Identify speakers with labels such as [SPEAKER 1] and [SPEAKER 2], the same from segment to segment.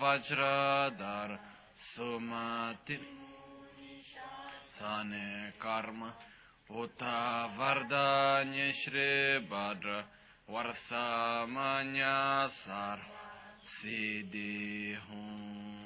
[SPEAKER 1] vajradara Sumatimu nishasane kar Uta vardanya shri badra Varsamanya sarva siddhi hum Om a guru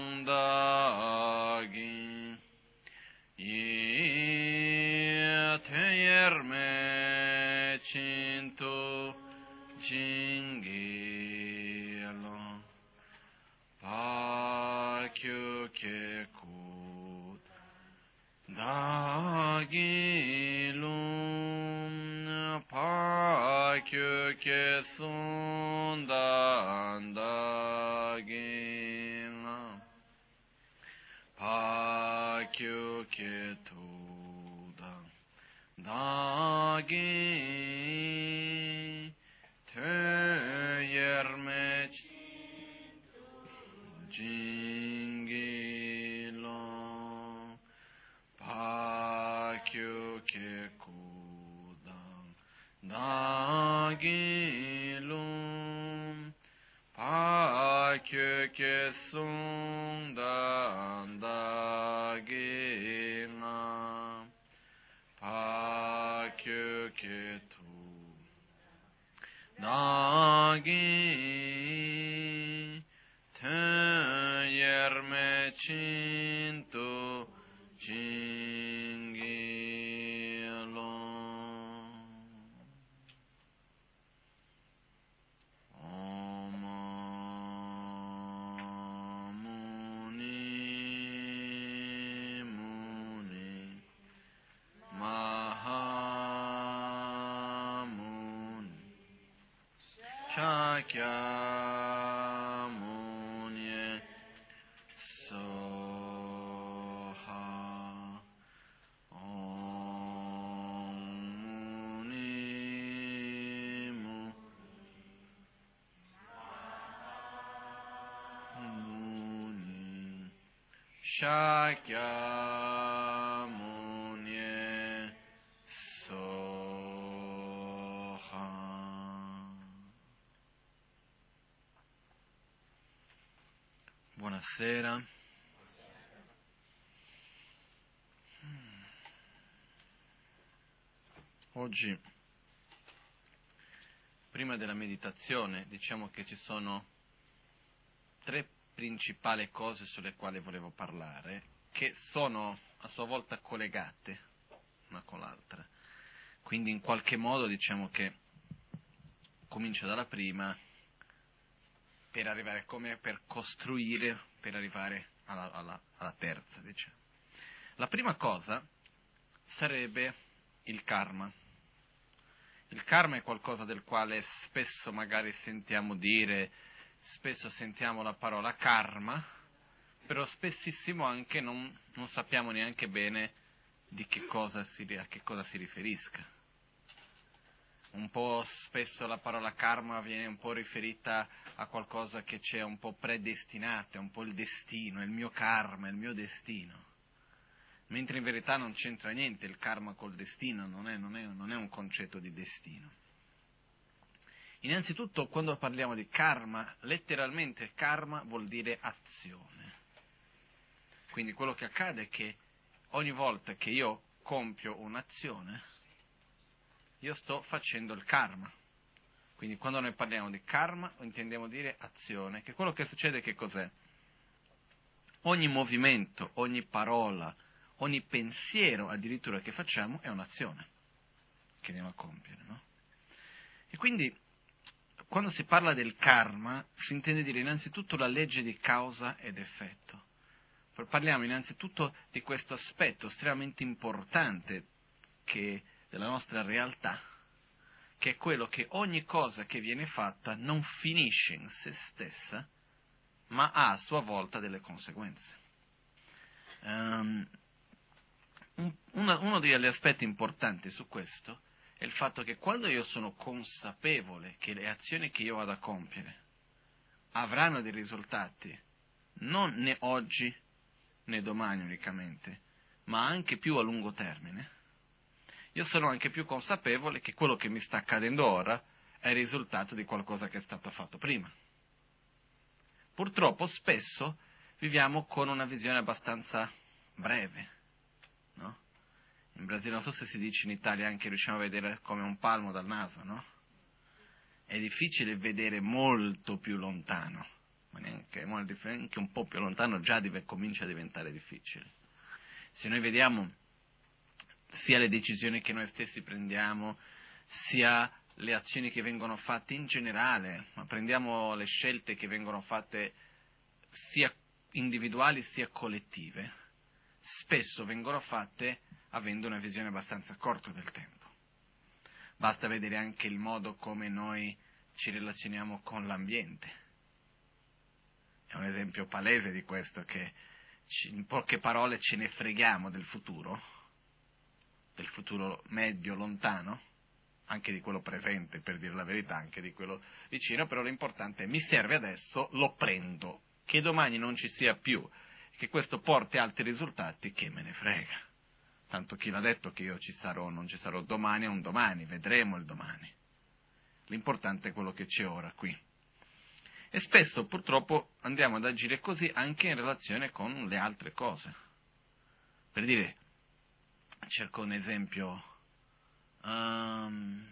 [SPEAKER 1] Yerme cinto jingilo Pakyo ke kut Dagilum Pakyo ke sundandagina Pakyo ke tuda dagi töyermeç cingilo pakyo ke kudan dagilum pakyo ke sun Shakyamuni Buonasera. Oggi, prima della meditazione, diciamo che ci sono principali cose sulle quali volevo parlare, che sono a sua volta collegate una con l'altra. Quindi in qualche modo diciamo che comincio dalla prima per arrivare come per costruire, per arrivare alla, alla, alla terza, diciamo. La prima cosa sarebbe il karma. Il karma è qualcosa del quale spesso magari sentiamo dire, spesso sentiamo la parola karma, però spessissimo anche non, non sappiamo neanche bene che si, a che cosa si riferisca. un po' spesso la parola karma viene un po' riferita a qualcosa che c'è un po' predestinato, è un po' il destino, è il mio karma, è il mio destino. Mentre in verità non c'entra niente il karma col destino, non è, non è, non è un concetto di destino. Innanzitutto, quando parliamo di karma, letteralmente karma vuol dire azione. Quindi quello che accade è che ogni volta che io compio un'azione, io sto facendo il karma. Quindi quando noi parliamo di karma intendiamo dire azione, che quello che succede che cos'è? Ogni movimento, ogni parola, ogni pensiero addirittura che facciamo è un'azione che andiamo a compiere. No? E quindi quando si parla del karma si intende dire innanzitutto la legge di causa ed effetto. Parliamo innanzitutto di questo aspetto estremamente importante che della nostra realtà, che è quello che ogni cosa che viene fatta non finisce in se stessa, ma ha a sua volta delle conseguenze. Um, un, uno degli aspetti importanti su questo è il fatto che quando io sono consapevole che le azioni che io vado a compiere avranno dei risultati, non né oggi né domani unicamente, ma anche più a lungo termine, io sono anche più consapevole che quello che mi sta accadendo ora è il risultato di qualcosa che è stato fatto prima. Purtroppo spesso viviamo con una visione abbastanza breve, no? In Brasile non so se si dice in Italia anche riusciamo a vedere come un palmo dal naso, no? È difficile vedere molto più lontano, ma neanche, neanche un po' più lontano già div- comincia a diventare difficile. Se noi vediamo sia le decisioni che noi stessi prendiamo, sia le azioni che vengono fatte in generale, ma prendiamo le scelte che vengono fatte sia individuali sia collettive, spesso vengono fatte avendo una visione abbastanza corta del tempo. Basta vedere anche il modo come noi ci relazioniamo con l'ambiente. È un esempio palese di questo che in poche parole ce ne freghiamo del futuro, del futuro medio, lontano, anche di quello presente, per dire la verità, anche di quello vicino, però l'importante è mi serve adesso, lo prendo, che domani non ci sia più, che questo porti altri risultati, che me ne frega. Tanto chi l'ha detto che io ci sarò o non ci sarò domani è un domani, vedremo il domani. L'importante è quello che c'è ora qui. E spesso purtroppo andiamo ad agire così anche in relazione con le altre cose. Per dire, cerco un esempio. Um,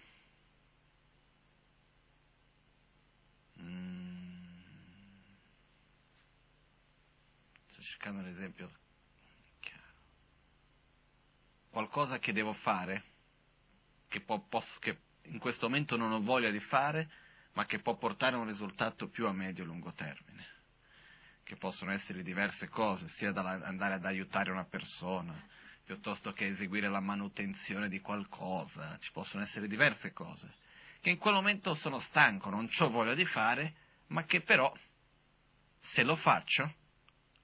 [SPEAKER 1] sto cercando un esempio. Qualcosa che devo fare, che, può, posso, che in questo momento non ho voglia di fare, ma che può portare a un risultato più a medio e lungo termine. Che possono essere diverse cose, sia da andare ad aiutare una persona, piuttosto che eseguire la manutenzione di qualcosa, ci possono essere diverse cose, che in quel momento sono stanco, non ho voglia di fare, ma che però, se lo faccio,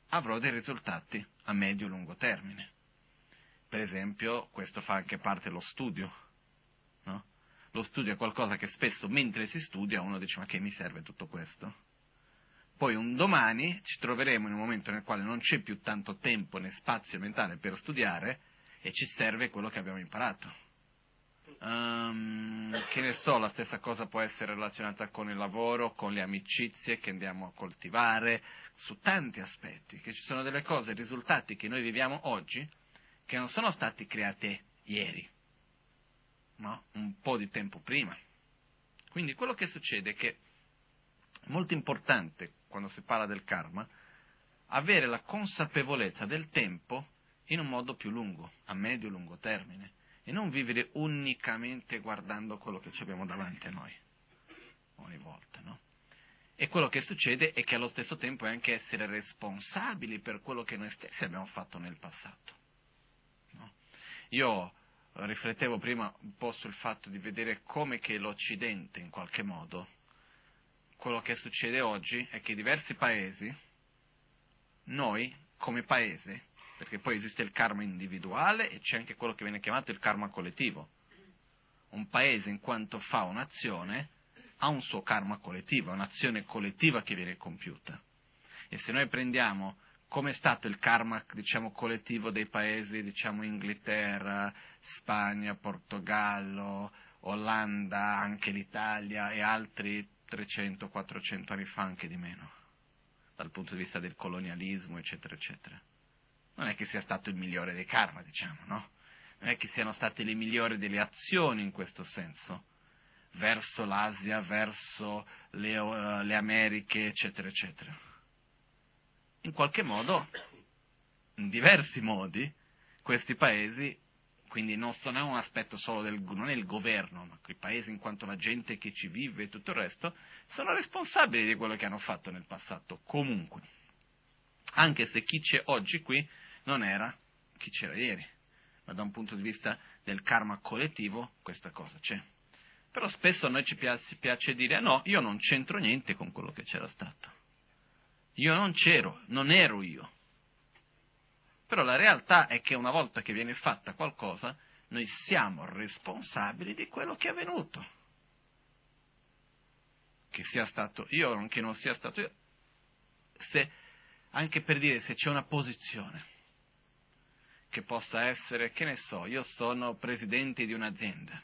[SPEAKER 1] avrò dei risultati a medio-lungo termine. Per esempio, questo fa anche parte dello studio. No? Lo studio è qualcosa che spesso mentre si studia uno dice ma che mi serve tutto questo? Poi un domani ci troveremo in un momento nel quale non c'è più tanto tempo né spazio mentale per studiare e ci serve quello che abbiamo imparato. Um, che ne so, la stessa cosa può essere relazionata con il lavoro, con le amicizie che andiamo a coltivare, su tanti aspetti, che ci sono delle cose, risultati che noi viviamo oggi, che non sono stati creati ieri, ma un po' di tempo prima. Quindi quello che succede è che è molto importante quando si parla del karma, avere la consapevolezza del tempo in un modo più lungo, a medio-lungo termine, e non vivere unicamente guardando quello che abbiamo davanti a noi, ogni volta, no? E quello che succede è che allo stesso tempo è anche essere responsabili per quello che noi stessi abbiamo fatto nel passato. Io riflettevo prima un po' sul fatto di vedere come che l'Occidente, in qualche modo, quello che succede oggi è che diversi paesi, noi come paese, perché poi esiste il karma individuale e c'è anche quello che viene chiamato il karma collettivo. un paese in quanto fa un'azione ha un suo karma collettivo, è un'azione collettiva che viene compiuta. E se noi prendiamo come è stato il karma, diciamo, collettivo dei paesi, diciamo, Inghilterra, Spagna, Portogallo, Olanda, anche l'Italia e altri 300-400 anni fa, anche di meno, dal punto di vista del colonialismo, eccetera, eccetera. Non è che sia stato il migliore dei karma, diciamo, no? Non è che siano state le migliori delle azioni in questo senso, verso l'Asia, verso le, uh, le Americhe, eccetera, eccetera. In qualche modo, in diversi modi, questi paesi quindi non, è un aspetto solo del non è il governo, ma i paesi in quanto la gente che ci vive e tutto il resto, sono responsabili di quello che hanno fatto nel passato, comunque. Anche se chi c'è oggi qui non era chi c'era ieri, ma da un punto di vista del karma collettivo questa cosa c'è. Però spesso a noi ci piace, piace dire no, io non c'entro niente con quello che c'era stato. Io non c'ero, non ero io. Però la realtà è che una volta che viene fatta qualcosa, noi siamo responsabili di quello che è avvenuto. Che sia stato io o che non sia stato io. Se, anche per dire se c'è una posizione che possa essere, che ne so, io sono presidente di un'azienda.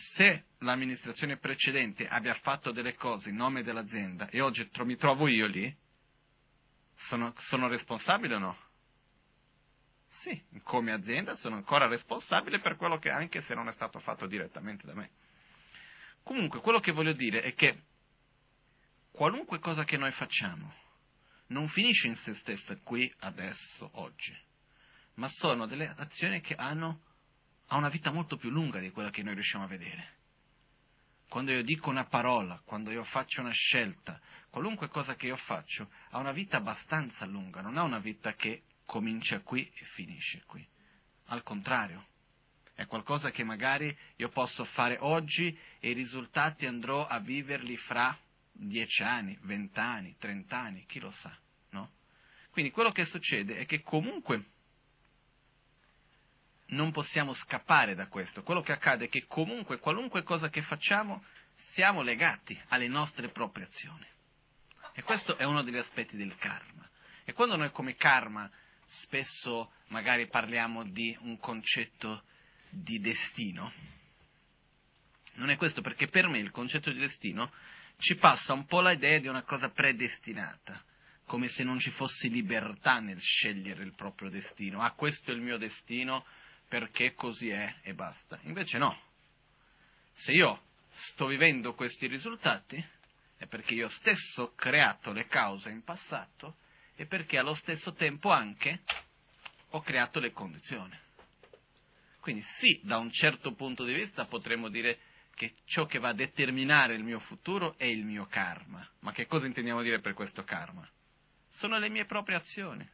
[SPEAKER 1] Se l'amministrazione precedente abbia fatto delle cose in nome dell'azienda e oggi mi trovo io lì, sono, sono responsabile o no? Sì, come azienda sono ancora responsabile per quello che anche se non è stato fatto direttamente da me. Comunque, quello che voglio dire è che qualunque cosa che noi facciamo non finisce in se stessa qui, adesso, oggi, ma sono delle azioni che hanno, hanno una vita molto più lunga di quella che noi riusciamo a vedere. Quando io dico una parola, quando io faccio una scelta, qualunque cosa che io faccio, ha una vita abbastanza lunga, non ha una vita che comincia qui e finisce qui. Al contrario, è qualcosa che magari io posso fare oggi e i risultati andrò a viverli fra dieci anni, vent'anni, trent'anni, chi lo sa, no? Quindi quello che succede è che comunque non possiamo scappare da questo. Quello che accade è che comunque qualunque cosa che facciamo siamo legati alle nostre proprie azioni. E questo è uno degli aspetti del karma. E quando noi come karma spesso magari parliamo di un concetto di destino. Non è questo perché per me il concetto di destino ci passa un po' l'idea di una cosa predestinata, come se non ci fosse libertà nel scegliere il proprio destino. Ah, questo è il mio destino perché così è e basta. Invece no. Se io sto vivendo questi risultati è perché io stesso ho creato le cause in passato e perché allo stesso tempo anche ho creato le condizioni. Quindi sì, da un certo punto di vista potremmo dire che ciò che va a determinare il mio futuro è il mio karma. Ma che cosa intendiamo dire per questo karma? Sono le mie proprie azioni.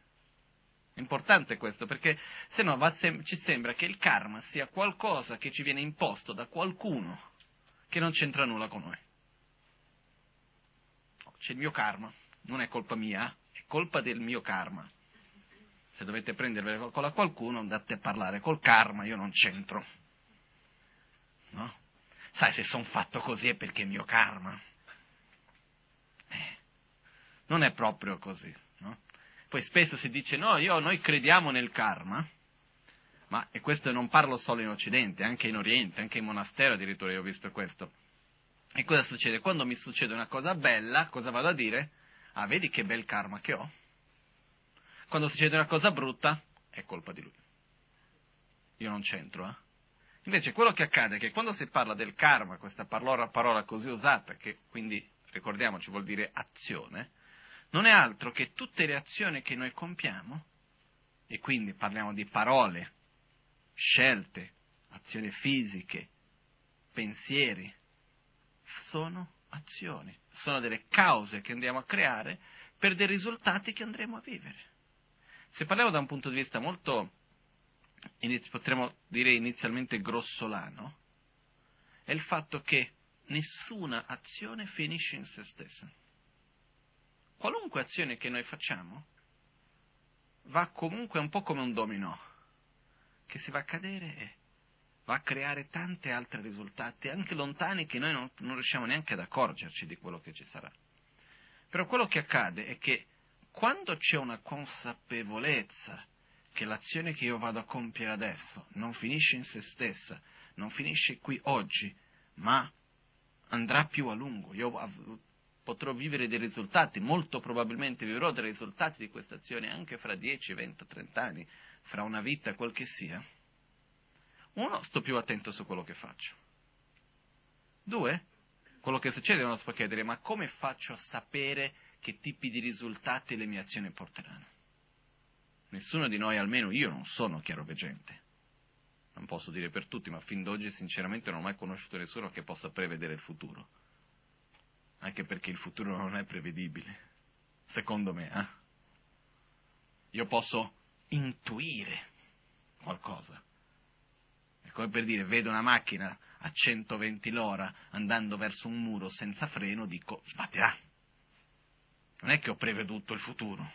[SPEAKER 1] È importante questo, perché se no sem- ci sembra che il karma sia qualcosa che ci viene imposto da qualcuno che non c'entra nulla con noi. C'è il mio karma, non è colpa mia, colpa del mio karma. Se dovete prendervela con qualcuno, andate a parlare col karma, io non c'entro. No? Sai, se sono fatto così è perché è mio karma. Eh, non è proprio così. Poi spesso si dice, no, io, noi crediamo nel karma, ma, e questo non parlo solo in Occidente, anche in Oriente, anche in monastero addirittura io ho visto questo. E cosa succede? Quando mi succede una cosa bella, cosa vado a dire? Ah, vedi che bel karma che ho? Quando succede una cosa brutta, è colpa di lui. Io non c'entro, eh? Invece quello che accade è che quando si parla del karma, questa parola, parola così usata, che quindi ricordiamoci vuol dire azione, non è altro che tutte le azioni che noi compiamo, e quindi parliamo di parole, scelte, azioni fisiche, pensieri, sono azioni sono delle cause che andiamo a creare per dei risultati che andremo a vivere. Se parliamo da un punto di vista molto, potremmo dire inizialmente grossolano, è il fatto che nessuna azione finisce in se stessa. Qualunque azione che noi facciamo va comunque un po' come un dominò, che si va a cadere e va a creare tanti altri risultati, anche lontani, che noi non, non riusciamo neanche ad accorgerci di quello che ci sarà. Però quello che accade è che quando c'è una consapevolezza che l'azione che io vado a compiere adesso non finisce in se stessa, non finisce qui oggi, ma andrà più a lungo, io potrò vivere dei risultati, molto probabilmente vivrò dei risultati di questa azione anche fra 10, 20, 30 anni, fra una vita, quel che sia. Uno, sto più attento su quello che faccio. Due, quello che succede uno si può chiedere, ma come faccio a sapere che tipi di risultati le mie azioni porteranno? Nessuno di noi, almeno io, non sono chiaroveggente. Non posso dire per tutti, ma fin d'oggi sinceramente non ho mai conosciuto nessuno che possa prevedere il futuro. Anche perché il futuro non è prevedibile, secondo me. Eh? Io posso intuire qualcosa. È come per dire, vedo una macchina a 120 l'ora andando verso un muro senza freno, dico sbatterà. Non è che ho preveduto il futuro,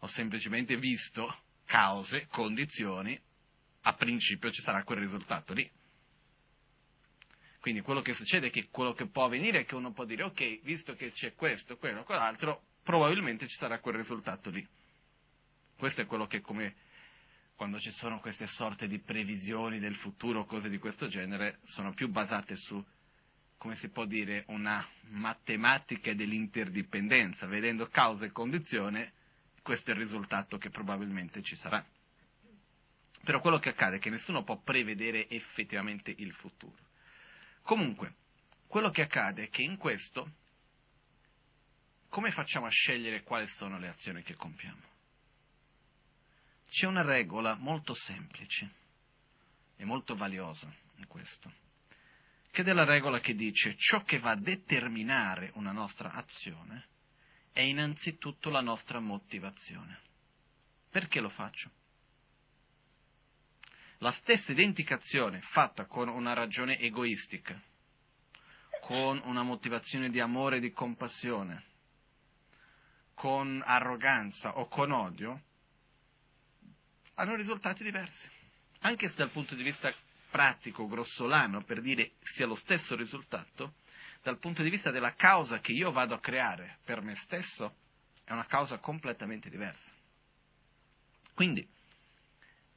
[SPEAKER 1] ho semplicemente visto cause, condizioni, a principio ci sarà quel risultato lì. Quindi quello che succede è che quello che può avvenire è che uno può dire ok, visto che c'è questo, quello, quell'altro, probabilmente ci sarà quel risultato lì. Questo è quello che come quando ci sono queste sorte di previsioni del futuro, cose di questo genere, sono più basate su, come si può dire, una matematica dell'interdipendenza, vedendo causa e condizione, questo è il risultato che probabilmente ci sarà. Però quello che accade è che nessuno può prevedere effettivamente il futuro. Comunque, quello che accade è che in questo, come facciamo a scegliere quali sono le azioni che compiamo? C'è una regola molto semplice e molto valiosa in questo, che è della regola che dice ciò che va a determinare una nostra azione è innanzitutto la nostra motivazione. Perché lo faccio? La stessa identica azione fatta con una ragione egoistica, con una motivazione di amore e di compassione, con arroganza o con odio, hanno risultati diversi. Anche se dal punto di vista pratico, grossolano, per dire sia lo stesso risultato, dal punto di vista della causa che io vado a creare per me stesso, è una causa completamente diversa. Quindi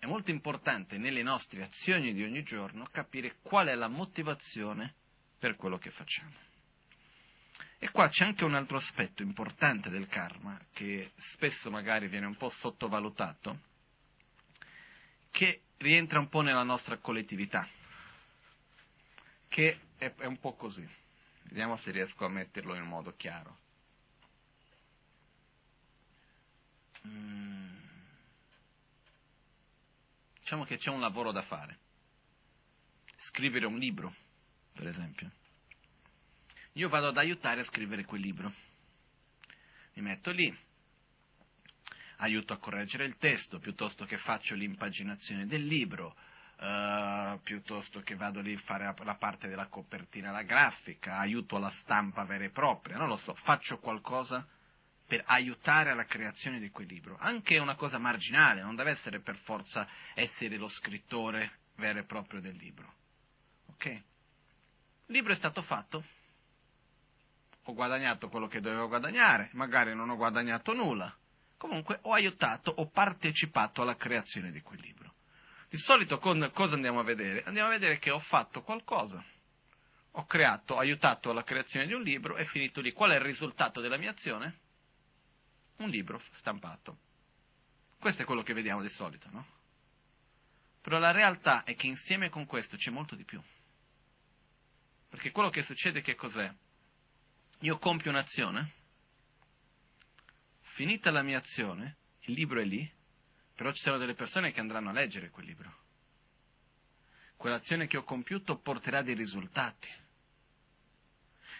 [SPEAKER 1] è molto importante nelle nostre azioni di ogni giorno capire qual è la motivazione per quello che facciamo. E qua c'è anche un altro aspetto importante del karma che spesso magari viene un po' sottovalutato, che rientra un po' nella nostra collettività, che è, è un po' così. Vediamo se riesco a metterlo in modo chiaro. Mm. Diciamo che c'è un lavoro da fare. Scrivere un libro, per esempio. Io vado ad aiutare a scrivere quel libro. Mi metto lì, aiuto a correggere il testo, piuttosto che faccio l'impaginazione del libro, uh, piuttosto che vado lì a fare la parte della copertina, la grafica, aiuto alla stampa vera e propria, non lo so, faccio qualcosa per aiutare alla creazione di quel libro. Anche una cosa marginale, non deve essere per forza essere lo scrittore vero e proprio del libro. Ok? Il libro è stato fatto, ho guadagnato quello che dovevo guadagnare, magari non ho guadagnato nulla, comunque ho aiutato, ho partecipato alla creazione di quel libro. Di solito con, cosa andiamo a vedere? Andiamo a vedere che ho fatto qualcosa, ho creato, ho aiutato alla creazione di un libro, è finito lì. Qual è il risultato della mia azione? Un libro stampato. Questo è quello che vediamo di solito, no? Però la realtà è che insieme con questo c'è molto di più. Perché quello che succede che cos'è? Io compio un'azione, finita la mia azione, il libro è lì, però ci saranno delle persone che andranno a leggere quel libro. Quell'azione che ho compiuto porterà dei risultati.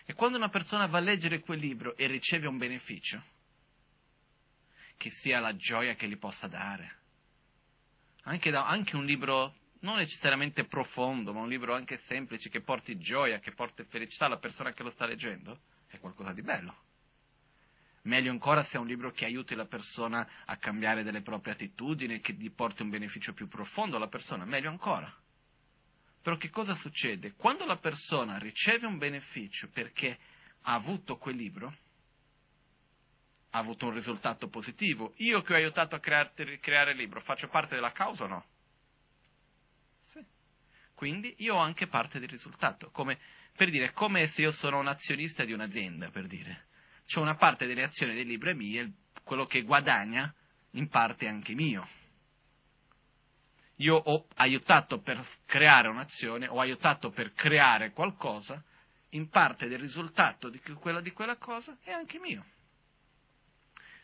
[SPEAKER 1] E quando una persona va a leggere quel libro e riceve un beneficio, che sia la gioia che gli possa dare, anche, da, anche un libro non necessariamente profondo, ma un libro anche semplice che porti gioia, che porti felicità alla persona che lo sta leggendo, è qualcosa di bello. Meglio ancora se è un libro che aiuti la persona a cambiare delle proprie attitudini, che gli porti un beneficio più profondo alla persona, meglio ancora. Però che cosa succede? Quando la persona riceve un beneficio perché ha avuto quel libro, ha avuto un risultato positivo, io che ho aiutato a creare, il libro, faccio parte della causa o no? Sì. Quindi io ho anche parte del risultato, come, per dire, come se io sono un azionista di un'azienda, per dire. C'è una parte delle azioni del libro è mia, quello che guadagna in parte è anche mio io ho aiutato per creare un'azione, ho aiutato per creare qualcosa, in parte del risultato di quella, di quella cosa è anche mio.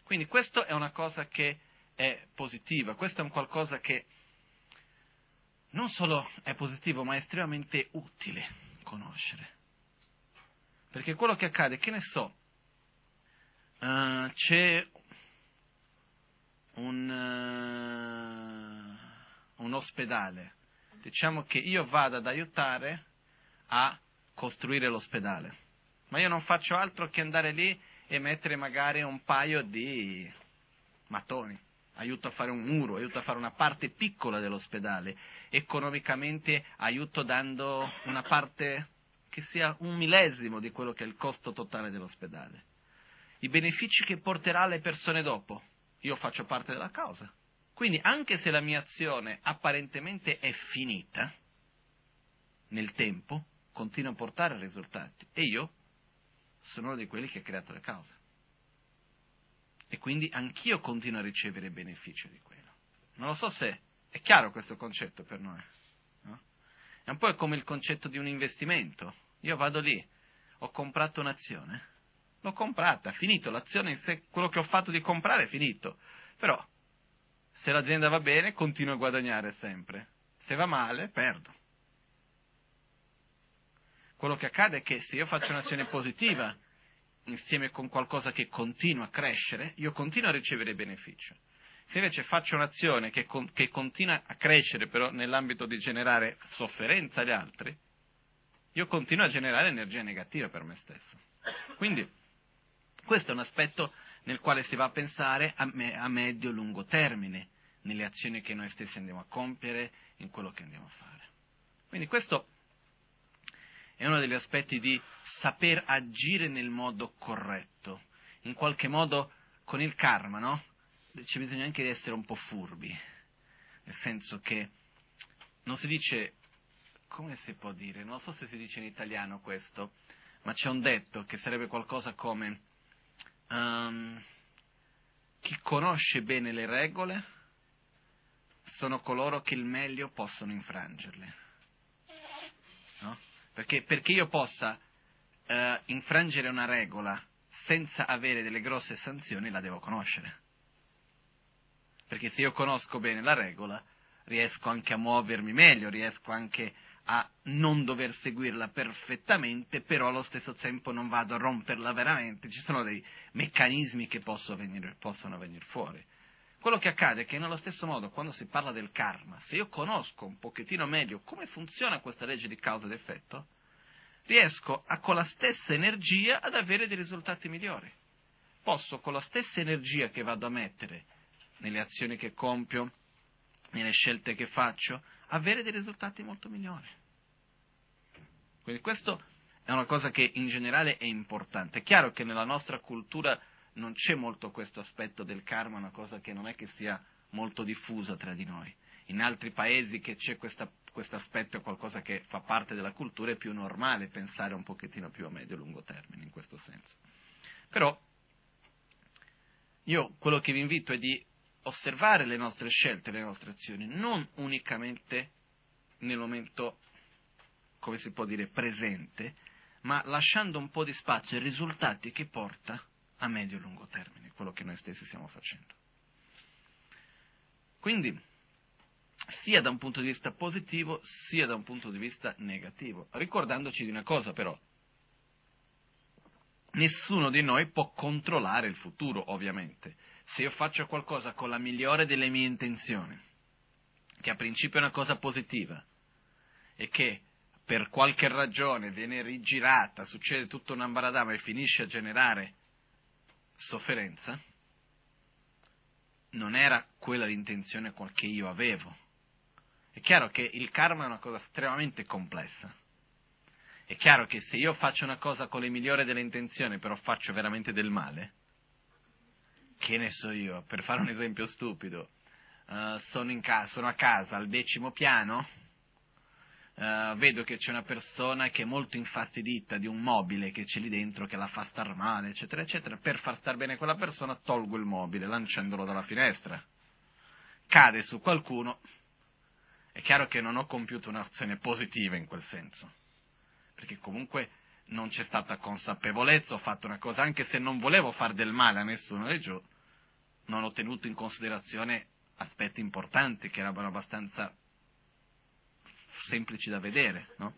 [SPEAKER 1] Quindi questo è una cosa che è positiva, questo è un qualcosa che non solo è positivo, ma è estremamente utile conoscere. Perché quello che accade, che ne so, uh, c'è un... Uh, un ospedale, diciamo che io vado ad aiutare a costruire l'ospedale, ma io non faccio altro che andare lì e mettere magari un paio di mattoni, aiuto a fare un muro, aiuto a fare una parte piccola dell'ospedale, economicamente aiuto dando una parte che sia un millesimo di quello che è il costo totale dell'ospedale. I benefici che porterà alle persone dopo, io faccio parte della causa. Quindi anche se la mia azione apparentemente è finita nel tempo, continua a portare risultati e io sono uno di quelli che ha creato le cause. E quindi anch'io continuo a ricevere beneficio di quello. Non lo so se è chiaro questo concetto per noi. No? È un po' come il concetto di un investimento. Io vado lì, ho comprato un'azione, l'ho comprata, finito, l'azione, quello che ho fatto di comprare è finito. Però se l'azienda va bene, continuo a guadagnare sempre. Se va male, perdo. Quello che accade è che se io faccio un'azione positiva insieme con qualcosa che continua a crescere, io continuo a ricevere beneficio. Se invece faccio un'azione che, con, che continua a crescere però nell'ambito di generare sofferenza agli altri, io continuo a generare energia negativa per me stesso. Quindi questo è un aspetto nel quale si va a pensare a, me, a medio-lungo termine, nelle azioni che noi stessi andiamo a compiere, in quello che andiamo a fare. Quindi questo è uno degli aspetti di saper agire nel modo corretto. In qualche modo con il karma, no? C'è bisogno anche di essere un po' furbi, nel senso che non si dice, come si può dire, non so se si dice in italiano questo, ma c'è un detto che sarebbe qualcosa come um, chi conosce bene le regole sono coloro che il meglio possono infrangerle. Perché, perché, io possa uh, infrangere una regola senza avere delle grosse sanzioni, la devo conoscere. Perché se io conosco bene la regola, riesco anche a muovermi meglio, riesco anche a non dover seguirla perfettamente, però allo stesso tempo non vado a romperla veramente, ci sono dei meccanismi che venire, possono venire fuori. Quello che accade è che nello stesso modo, quando si parla del karma, se io conosco un pochettino meglio come funziona questa legge di causa ed effetto, riesco a, con la stessa energia ad avere dei risultati migliori. Posso con la stessa energia che vado a mettere nelle azioni che compio, nelle scelte che faccio, avere dei risultati molto migliori. Quindi questo è una cosa che in generale è importante. È chiaro che nella nostra cultura non c'è molto questo aspetto del karma, una cosa che non è che sia molto diffusa tra di noi. In altri paesi che c'è questo aspetto è qualcosa che fa parte della cultura, è più normale pensare un pochettino più a medio-lungo termine in questo senso. Però io quello che vi invito è di osservare le nostre scelte, le nostre azioni, non unicamente nel momento come si può dire, presente, ma lasciando un po' di spazio ai risultati che porta a medio e lungo termine, quello che noi stessi stiamo facendo. Quindi, sia da un punto di vista positivo, sia da un punto di vista negativo, ricordandoci di una cosa però, nessuno di noi può controllare il futuro, ovviamente. Se io faccio qualcosa con la migliore delle mie intenzioni, che a principio è una cosa positiva, e che per qualche ragione viene rigirata, succede tutto un ambaradama e finisce a generare sofferenza, non era quella l'intenzione che io avevo. È chiaro che il karma è una cosa estremamente complessa. È chiaro che se io faccio una cosa con le migliori delle intenzioni, però faccio veramente del male, che ne so io, per fare un esempio stupido, uh, sono, ca- sono, a casa al decimo piano, uh, vedo che c'è una persona che è molto infastidita di un mobile che c'è lì dentro, che la fa star male, eccetera, eccetera, per far star bene quella persona tolgo il mobile lanciandolo dalla finestra. Cade su qualcuno, è chiaro che non ho compiuto un'azione positiva in quel senso, perché comunque non c'è stata consapevolezza, ho fatto una cosa, anche se non volevo far del male a nessuno di giù, non ho tenuto in considerazione aspetti importanti che erano abbastanza semplici da vedere, no?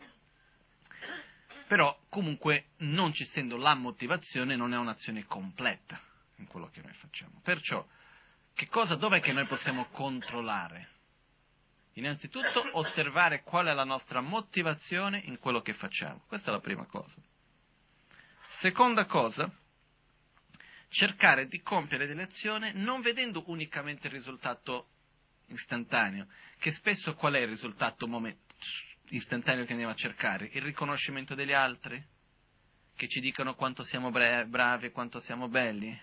[SPEAKER 1] Però comunque non ci essendo la motivazione non è un'azione completa in quello che noi facciamo. Perciò, che cosa, dov'è che noi possiamo controllare? Innanzitutto osservare qual è la nostra motivazione in quello che facciamo. Questa è la prima cosa. Seconda cosa, cercare di compiere delle azioni non vedendo unicamente il risultato istantaneo, che spesso qual è il risultato moment- istantaneo che andiamo a cercare? Il riconoscimento degli altri, che ci dicono quanto siamo bra- bravi e quanto siamo belli,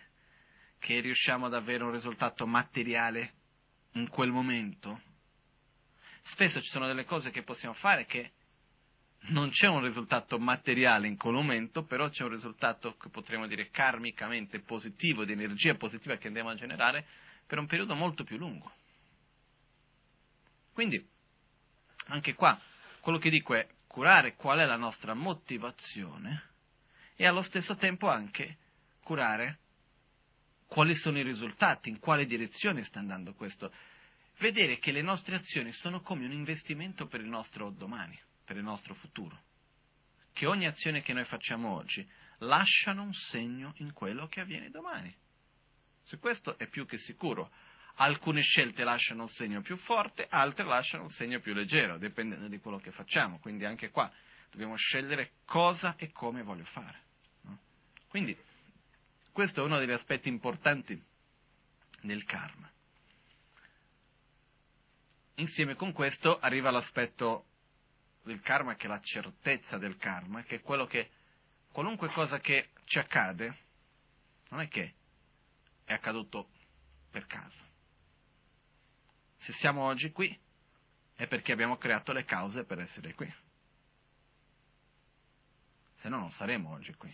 [SPEAKER 1] che riusciamo ad avere un risultato materiale in quel momento. Spesso ci sono delle cose che possiamo fare che non c'è un risultato materiale in quel momento, però c'è un risultato che potremmo dire karmicamente positivo, di energia positiva che andiamo a generare per un periodo molto più lungo. Quindi, anche qua, quello che dico è curare qual è la nostra motivazione e allo stesso tempo anche curare quali sono i risultati, in quale direzione sta andando questo. Vedere che le nostre azioni sono come un investimento per il nostro domani per il nostro futuro. Che ogni azione che noi facciamo oggi lasciano un segno in quello che avviene domani. Su questo è più che sicuro. Alcune scelte lasciano un segno più forte, altre lasciano un segno più leggero, dipendendo di quello che facciamo. Quindi anche qua dobbiamo scegliere cosa e come voglio fare. No? Quindi questo è uno degli aspetti importanti del karma. Insieme con questo arriva l'aspetto del karma, che è la certezza del karma, che è quello che qualunque cosa che ci accade, non è che è accaduto per caso. Se siamo oggi qui è perché abbiamo creato le cause per essere qui. Se no non saremo oggi qui.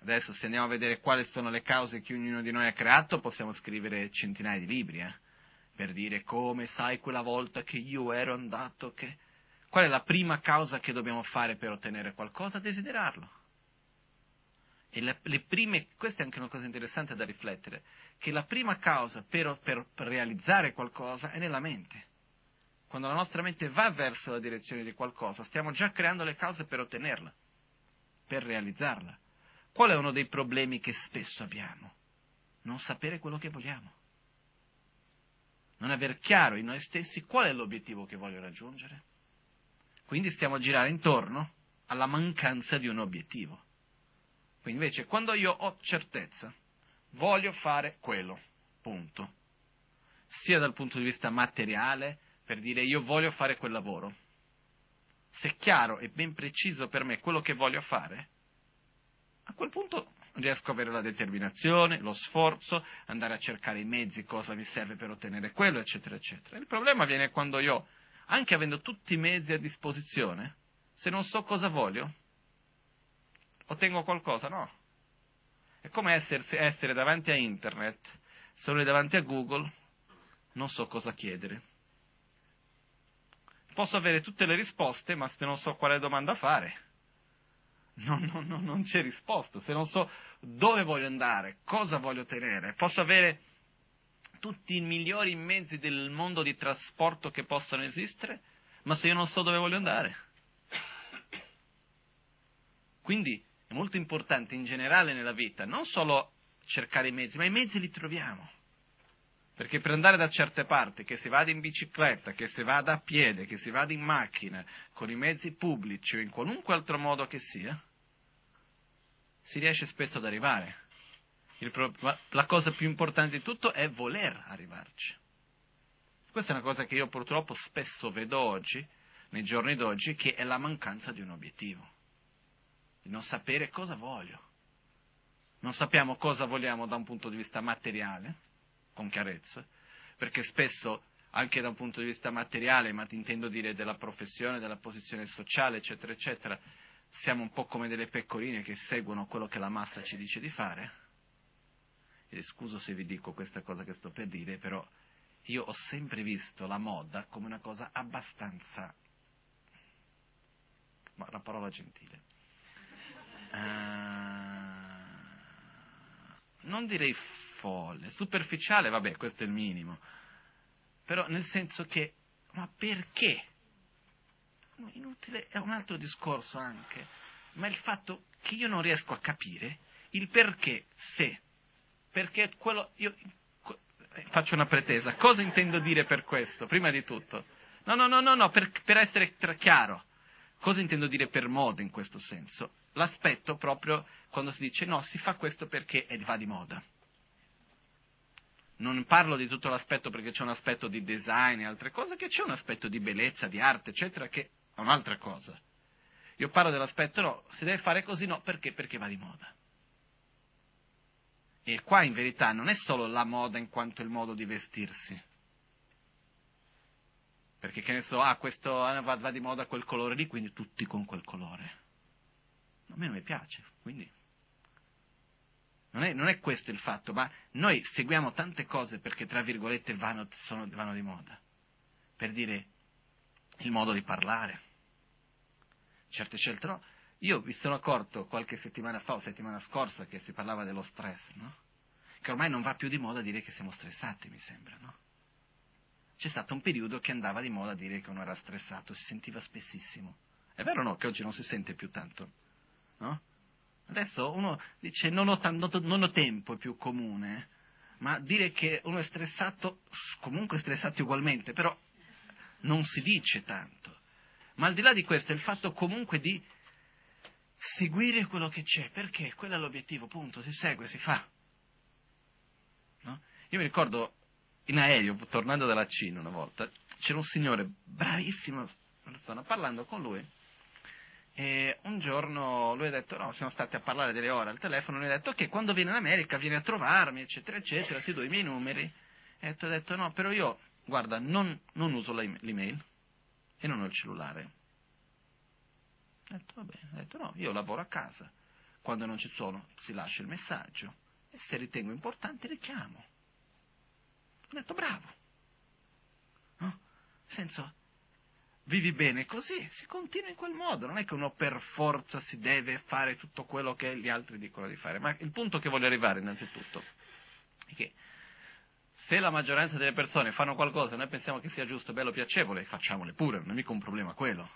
[SPEAKER 1] Adesso se andiamo a vedere quali sono le cause che ognuno di noi ha creato, possiamo scrivere centinaia di libri, eh? per dire come sai quella volta che io ero andato, che Qual è la prima causa che dobbiamo fare per ottenere qualcosa? Desiderarlo. Le prime, questa è anche una cosa interessante da riflettere, che la prima causa per, per, per realizzare qualcosa è nella mente. Quando la nostra mente va verso la direzione di qualcosa, stiamo già creando le cause per ottenerla, per realizzarla. Qual è uno dei problemi che spesso abbiamo? Non sapere quello che vogliamo. Non aver chiaro in noi stessi qual è l'obiettivo che voglio raggiungere. Quindi stiamo a girare intorno alla mancanza di un obiettivo. Quindi invece quando io ho certezza, voglio fare quello, punto. Sia dal punto di vista materiale, per dire io voglio fare quel lavoro. Se è chiaro e ben preciso per me quello che voglio fare, a quel punto riesco ad avere la determinazione, lo sforzo, andare a cercare i mezzi, cosa mi serve per ottenere quello, eccetera, eccetera. Il problema viene quando io anche avendo tutti i mezzi a disposizione, se non so cosa voglio, ottengo qualcosa? No. È come essersi, essere davanti a internet, solo davanti a Google, non so cosa chiedere. Posso avere tutte le risposte, ma se non so quale domanda fare, non, non, non, non c'è risposta. Se non so dove voglio andare, cosa voglio ottenere, posso avere tutti i migliori mezzi del mondo di trasporto che possano esistere, ma se io non so dove voglio andare. Quindi è molto importante in generale nella vita non solo cercare i mezzi, ma i mezzi li troviamo. Perché per andare da certe parti, che si vada in bicicletta, che si vada a piede, che si vada in macchina, con i mezzi pubblici o in qualunque altro modo che sia, si riesce spesso ad arrivare. Il, la cosa più importante di tutto è voler arrivarci. Questa è una cosa che io purtroppo spesso vedo oggi, nei giorni d'oggi, che è la mancanza di un obiettivo, di non sapere cosa voglio. Non sappiamo cosa vogliamo da un punto di vista materiale, con chiarezza, perché spesso anche da un punto di vista materiale, ma intendo dire della professione, della posizione sociale, eccetera, eccetera, siamo un po' come delle pecorine che seguono quello che la massa ci dice di fare. E scuso se vi dico questa cosa che sto per dire, però io ho sempre visto la moda come una cosa abbastanza... ma una parola gentile. Uh, non direi folle, superficiale, vabbè, questo è il minimo però nel senso che, ma perché? Inutile, è un altro discorso anche, ma il fatto che io non riesco a capire il perché se, perché quello, io faccio una pretesa, cosa intendo dire per questo, prima di tutto? No, no, no, no, no, per, per essere chiaro, cosa intendo dire per moda in questo senso? L'aspetto proprio quando si dice no, si fa questo perché va di moda non parlo di tutto l'aspetto perché c'è un aspetto di design e altre cose, che c'è un aspetto di bellezza, di arte, eccetera, che è un'altra cosa. Io parlo dell'aspetto no, si deve fare così, no, perché? Perché va di moda. E qua in verità non è solo la moda in quanto il modo di vestirsi. Perché che ne so, ah, questo va, va di moda quel colore lì, quindi tutti con quel colore. A me non mi piace, quindi non è, non è, questo il fatto, ma noi seguiamo tante cose perché, tra virgolette, vanno, sono, vanno di moda. Per dire il modo di parlare, certe scelte no. Io mi sono accorto qualche settimana fa o settimana scorsa che si parlava dello stress, no? Che ormai non va più di moda dire che siamo stressati, mi sembra, no? C'è stato un periodo che andava di moda dire che uno era stressato, si sentiva spessissimo. È vero o no che oggi non si sente più tanto? No? Adesso uno dice non ho, t- non ho tempo, è più comune, ma dire che uno è stressato, comunque è stressato ugualmente, però non si dice tanto. Ma al di là di questo è il fatto comunque di seguire quello che c'è, perché quello è l'obiettivo, punto, si segue, si fa. No? Io mi ricordo in aereo, tornando dalla Cina una volta, c'era un signore bravissimo, stanno parlando con lui, e un giorno lui ha detto, no, siamo stati a parlare delle ore al telefono, lui ha detto, ok, quando vieni in America vieni a trovarmi, eccetera, eccetera, ti do i miei numeri. E ho detto, no, però io, guarda, non, non uso l'email e non ho il cellulare. Ho detto, va bene, ho detto, no, io lavoro a casa. Quando non ci sono si lascia il messaggio e se ritengo importante richiamo. Ho detto, bravo. No? Senso, vivi bene così, si continua in quel modo, non è che uno per forza si deve fare tutto quello che gli altri dicono di fare, ma il punto che voglio arrivare innanzitutto è che se la maggioranza delle persone fanno qualcosa e noi pensiamo che sia giusto, bello, piacevole, facciamole pure, non è mica un problema quello.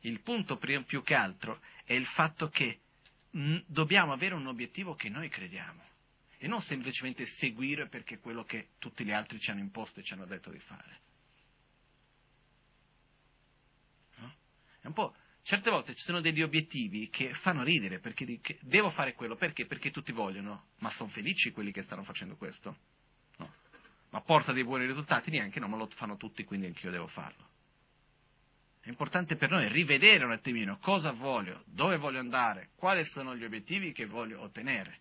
[SPEAKER 1] Il punto più che altro è il fatto che dobbiamo avere un obiettivo che noi crediamo e non semplicemente seguire perché è quello che tutti gli altri ci hanno imposto e ci hanno detto di fare. È un po'. Certe volte ci sono degli obiettivi che fanno ridere, perché che devo fare quello, perché? Perché tutti vogliono, ma sono felici quelli che stanno facendo questo? No. Ma porta dei buoni risultati? Neanche, no, ma lo fanno tutti, quindi anch'io devo farlo. È importante per noi rivedere un attimino cosa voglio, dove voglio andare, quali sono gli obiettivi che voglio ottenere.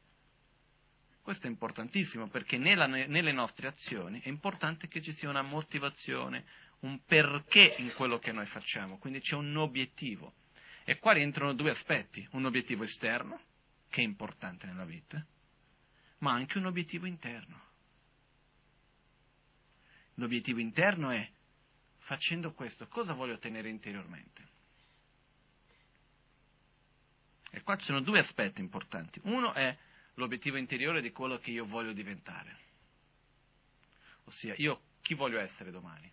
[SPEAKER 1] Questo è importantissimo perché nella, nelle nostre azioni è importante che ci sia una motivazione, un perché in quello che noi facciamo, quindi c'è un obiettivo. E qua rientrano due aspetti, un obiettivo esterno, che è importante nella vita, ma anche un obiettivo interno. L'obiettivo interno è, facendo questo, cosa voglio ottenere interiormente? E qua ci sono due aspetti importanti. Uno è l'obiettivo interiore di quello che io voglio diventare. Ossia, io chi voglio essere domani?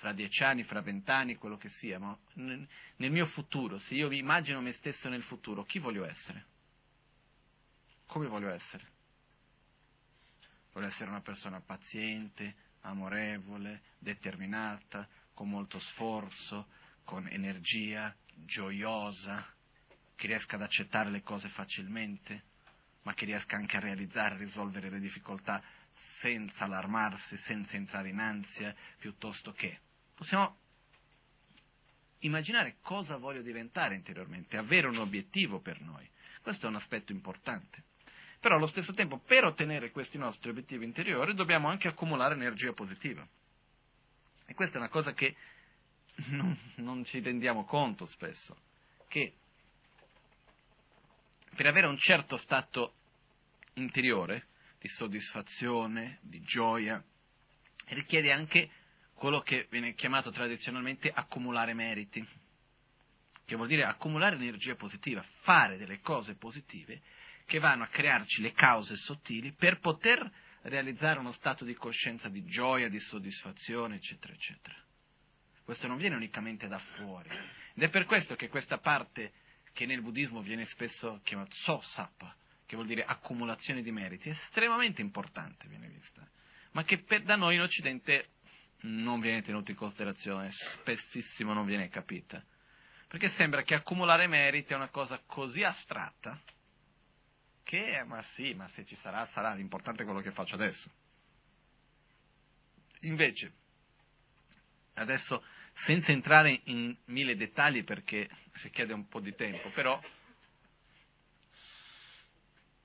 [SPEAKER 1] fra dieci anni, fra vent'anni, quello che sia, ma nel mio futuro, se io mi immagino me stesso nel futuro, chi voglio essere? Come voglio essere? Voglio essere una persona paziente, amorevole, determinata, con molto sforzo, con energia, gioiosa, che riesca ad accettare le cose facilmente, ma che riesca anche a realizzare, a risolvere le difficoltà senza allarmarsi, senza entrare in ansia, piuttosto che possiamo immaginare cosa voglio diventare interiormente, avere un obiettivo per noi. Questo è un aspetto importante. Però allo stesso tempo, per ottenere questi nostri obiettivi interiori, dobbiamo anche accumulare energia positiva. E questa è una cosa che non, non ci rendiamo conto spesso, che per avere un certo stato interiore, di soddisfazione, di gioia, richiede anche quello che viene chiamato tradizionalmente accumulare meriti, che vuol dire accumulare energia positiva, fare delle cose positive che vanno a crearci le cause sottili per poter realizzare uno stato di coscienza di gioia, di soddisfazione, eccetera, eccetera. Questo non viene unicamente da fuori. Ed è per questo che questa parte che nel buddismo viene spesso chiamata so-sapa, che vuol dire accumulazione di meriti, estremamente importante, viene vista, ma che per, da noi in Occidente non viene tenuta in considerazione, spessissimo non viene capita. Perché sembra che accumulare meriti è una cosa così astratta che, ma sì, ma se ci sarà, sarà, l'importante è quello che faccio adesso. Invece, adesso, senza entrare in mille dettagli perché richiede un po' di tempo, però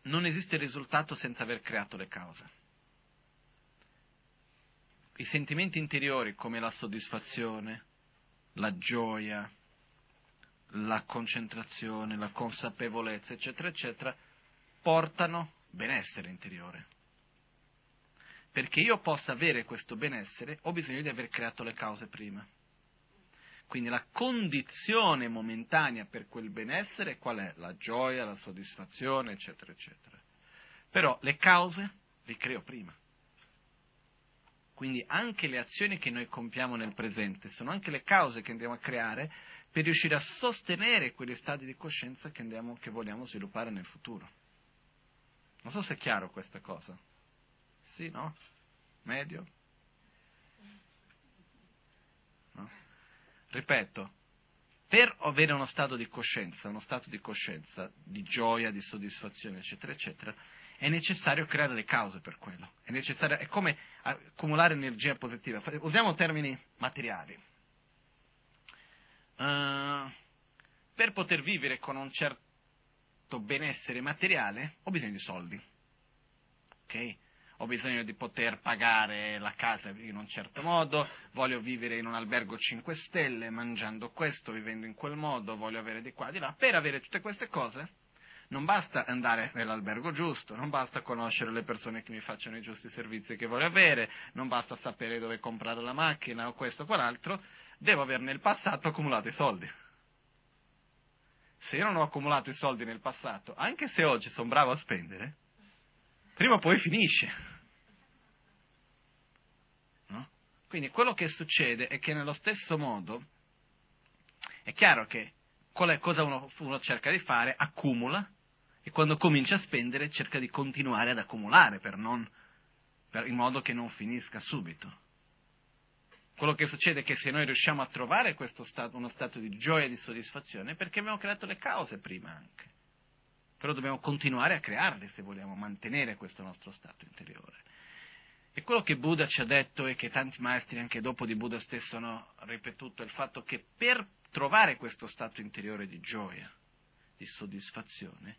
[SPEAKER 1] non esiste risultato senza aver creato le cause i sentimenti interiori come la soddisfazione, la gioia, la concentrazione, la consapevolezza, eccetera, eccetera, portano benessere interiore. Perché io possa avere questo benessere ho bisogno di aver creato le cause prima. Quindi la condizione momentanea per quel benessere qual è? La gioia, la soddisfazione, eccetera, eccetera. Però le cause le creo prima. Quindi anche le azioni che noi compiamo nel presente sono anche le cause che andiamo a creare per riuscire a sostenere quegli stati di coscienza che, andiamo, che vogliamo sviluppare nel futuro. Non so se è chiaro questa cosa. Sì, no? Medio? No? Ripeto, per avere uno stato di coscienza, uno stato di coscienza, di gioia, di soddisfazione, eccetera, eccetera, è necessario creare le cause per quello. È, è come accumulare energia positiva. Usiamo termini materiali. Uh, per poter vivere con un certo benessere materiale ho bisogno di soldi. Ok? Ho bisogno di poter pagare la casa in un certo modo, voglio vivere in un albergo 5 stelle, mangiando questo, vivendo in quel modo, voglio avere di qua, di là. Per avere tutte queste cose non basta andare nell'albergo giusto, non basta conoscere le persone che mi facciano i giusti servizi che voglio avere, non basta sapere dove comprare la macchina o questo o quell'altro, devo aver nel passato accumulato i soldi. Se io non ho accumulato i soldi nel passato, anche se oggi sono bravo a spendere, prima o poi finisce. No? Quindi quello che succede è che nello stesso modo è chiaro che cosa uno, uno cerca di fare? Accumula e quando comincia a spendere cerca di continuare ad accumulare per non, per, in modo che non finisca subito. Quello che succede è che se noi riusciamo a trovare stato, uno stato di gioia e di soddisfazione è perché abbiamo creato le cause prima anche. Però dobbiamo continuare a crearle se vogliamo mantenere questo nostro stato interiore. E quello che Buddha ci ha detto e che tanti maestri anche dopo di Buddha stesso hanno ripetuto è il fatto che per trovare questo stato interiore di gioia, di soddisfazione,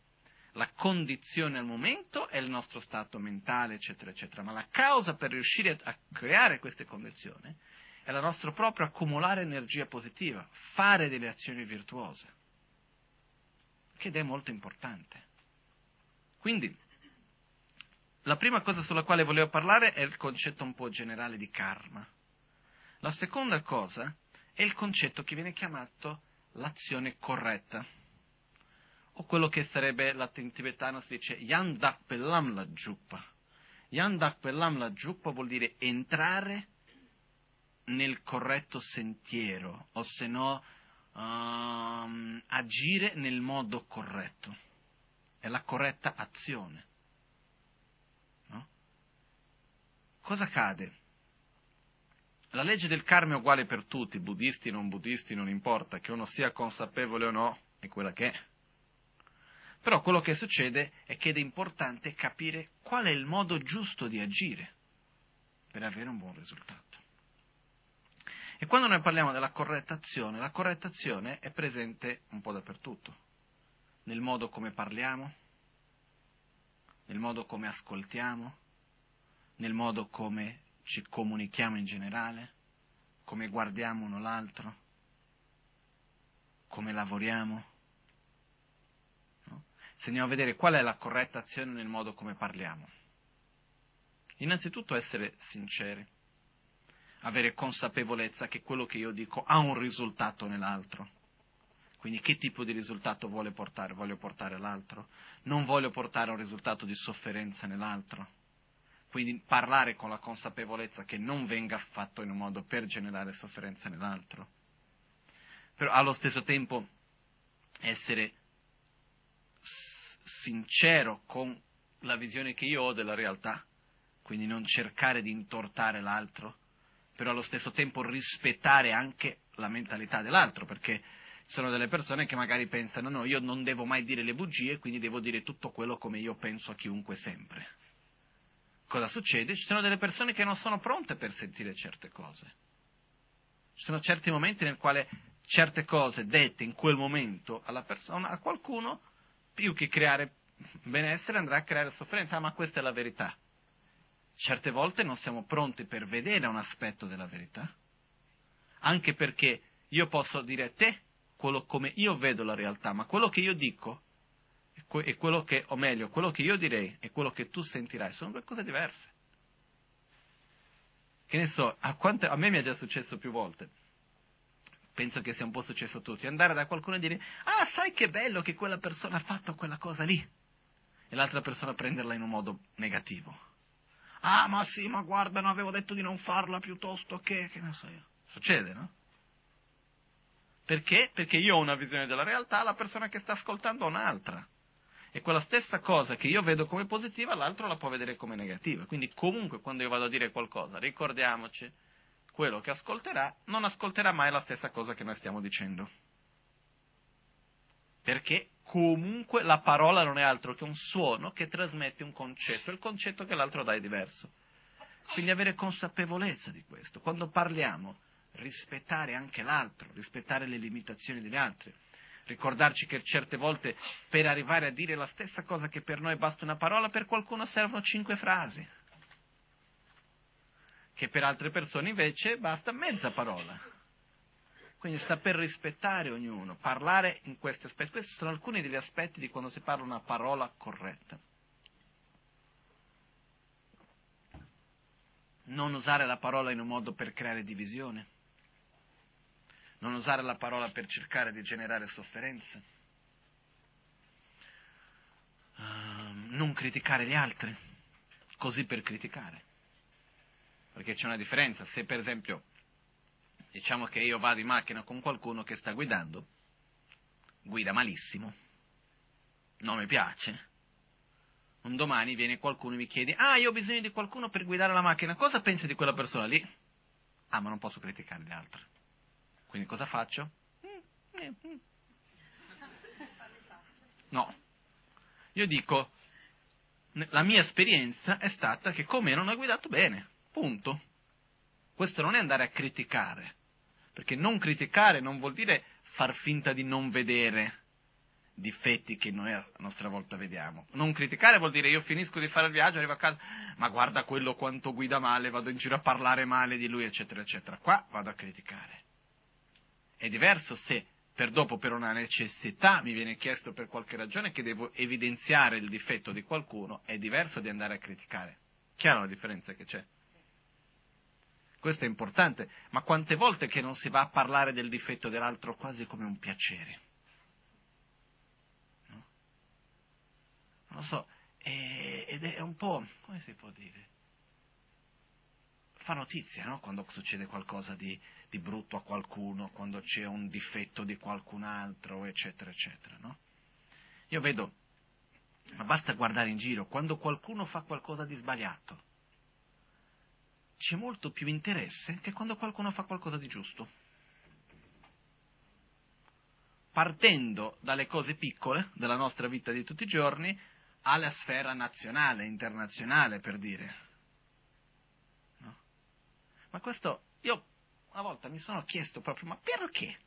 [SPEAKER 1] la condizione al momento è il nostro stato mentale, eccetera, eccetera, ma la causa per riuscire a creare queste condizioni è la nostra propria accumulare energia positiva, fare delle azioni virtuose, che è molto importante. Quindi, la prima cosa sulla quale volevo parlare è il concetto un po' generale di karma. La seconda cosa è il concetto che viene chiamato l'azione corretta o quello che sarebbe in tibetano si dice Yandak Pellam la Juppa. Yandak la Juppa vuol dire entrare nel corretto sentiero, o se no um, agire nel modo corretto. È la corretta azione. No? Cosa accade? La legge del karma è uguale per tutti, buddisti, non buddisti, non importa, che uno sia consapevole o no, è quella che è Però quello che succede è che è importante capire qual è il modo giusto di agire per avere un buon risultato. E quando noi parliamo della corretta azione, la corretta azione è presente un po' dappertutto, nel modo come parliamo, nel modo come ascoltiamo, nel modo come ci comunichiamo in generale, come guardiamo uno l'altro, come lavoriamo. No? Se andiamo a vedere qual è la corretta azione nel modo come parliamo. Innanzitutto essere sinceri, avere consapevolezza che quello che io dico ha un risultato nell'altro. Quindi che tipo di risultato vuole portare? Voglio portare l'altro? Non voglio portare un risultato di sofferenza nell'altro. Quindi parlare con la consapevolezza che non venga fatto in un modo per generare sofferenza nell'altro. Però allo stesso tempo essere sincero con la visione che io ho della realtà, quindi non cercare di intortare l'altro, però allo stesso tempo rispettare anche la mentalità dell'altro, perché sono delle persone che magari pensano no, io non devo mai dire le bugie, quindi devo dire tutto quello come io penso a chiunque sempre. Cosa succede? Ci sono delle persone che non sono pronte per sentire certe cose. Ci sono certi momenti nel quale certe cose dette in quel momento alla persona, a qualcuno, più che creare benessere, andrà a creare sofferenza. Ah, ma questa è la verità. Certe volte non siamo pronti per vedere un aspetto della verità. Anche perché io posso dire a te quello come io vedo la realtà, ma quello che io dico e quello che, o meglio, quello che io direi e quello che tu sentirai sono due cose diverse. Che ne so, a, quante, a me mi è già successo più volte, penso che sia un po' successo a tutti, andare da qualcuno e dire, ah, sai che bello che quella persona ha fatto quella cosa lì, e l'altra persona prenderla in un modo negativo. Ah, ma sì, ma guarda, non avevo detto di non farla piuttosto che, che ne so io. Succede, no? Perché? Perché io ho una visione della realtà, la persona che sta ascoltando ha un'altra. E quella stessa cosa che io vedo come positiva, l'altro la può vedere come negativa. Quindi comunque quando io vado a dire qualcosa, ricordiamoci, quello che ascolterà non ascolterà mai la stessa cosa che noi stiamo dicendo. Perché comunque la parola non è altro che un suono che trasmette un concetto, il concetto che l'altro dà è diverso. Quindi avere consapevolezza di questo. Quando parliamo rispettare anche l'altro, rispettare le limitazioni degli altri. Ricordarci che certe volte per arrivare a dire la stessa cosa che per noi basta una parola, per qualcuno servono cinque frasi. Che per altre persone invece basta mezza parola. Quindi saper rispettare ognuno, parlare in questi aspetti. Questi sono alcuni degli aspetti di quando si parla una parola corretta. Non usare la parola in un modo per creare divisione non usare la parola per cercare di generare sofferenza, uh, non criticare gli altri, così per criticare. Perché c'è una differenza, se per esempio diciamo che io vado in macchina con qualcuno che sta guidando, guida malissimo, non mi piace, un domani viene qualcuno e mi chiede, ah, io ho bisogno di qualcuno per guidare la macchina, cosa pensi di quella persona lì? Ah, ma non posso criticare gli altri. Quindi cosa faccio? No. Io dico, la mia esperienza è stata che con me non ha guidato bene. Punto. Questo non è andare a criticare. Perché non criticare non vuol dire far finta di non vedere difetti che noi a nostra volta vediamo. Non criticare vuol dire io finisco di fare il viaggio, arrivo a casa, ma guarda quello quanto guida male, vado in giro a parlare male di lui, eccetera, eccetera. Qua vado a criticare. È diverso se per dopo, per una necessità, mi viene chiesto per qualche ragione che devo evidenziare il difetto di qualcuno, è diverso di andare a criticare. Chiaro la differenza che c'è? Questo è importante, ma quante volte che non si va a parlare del difetto dell'altro quasi come un piacere? No? Non lo so, ed è un po', come si può dire? fa notizia no? quando succede qualcosa di, di, brutto a qualcuno, quando c'è un difetto di qualcun altro, eccetera, eccetera. No? Io vedo, ma basta guardare in giro, quando qualcuno fa qualcosa di sbagliato, c'è molto più interesse che quando qualcuno fa qualcosa di giusto. partendo dalle cose piccole della nostra vita di tutti i giorni alla sfera nazionale, internazionale, per dire. No? Ma questo, io una volta mi sono chiesto proprio, ma perché?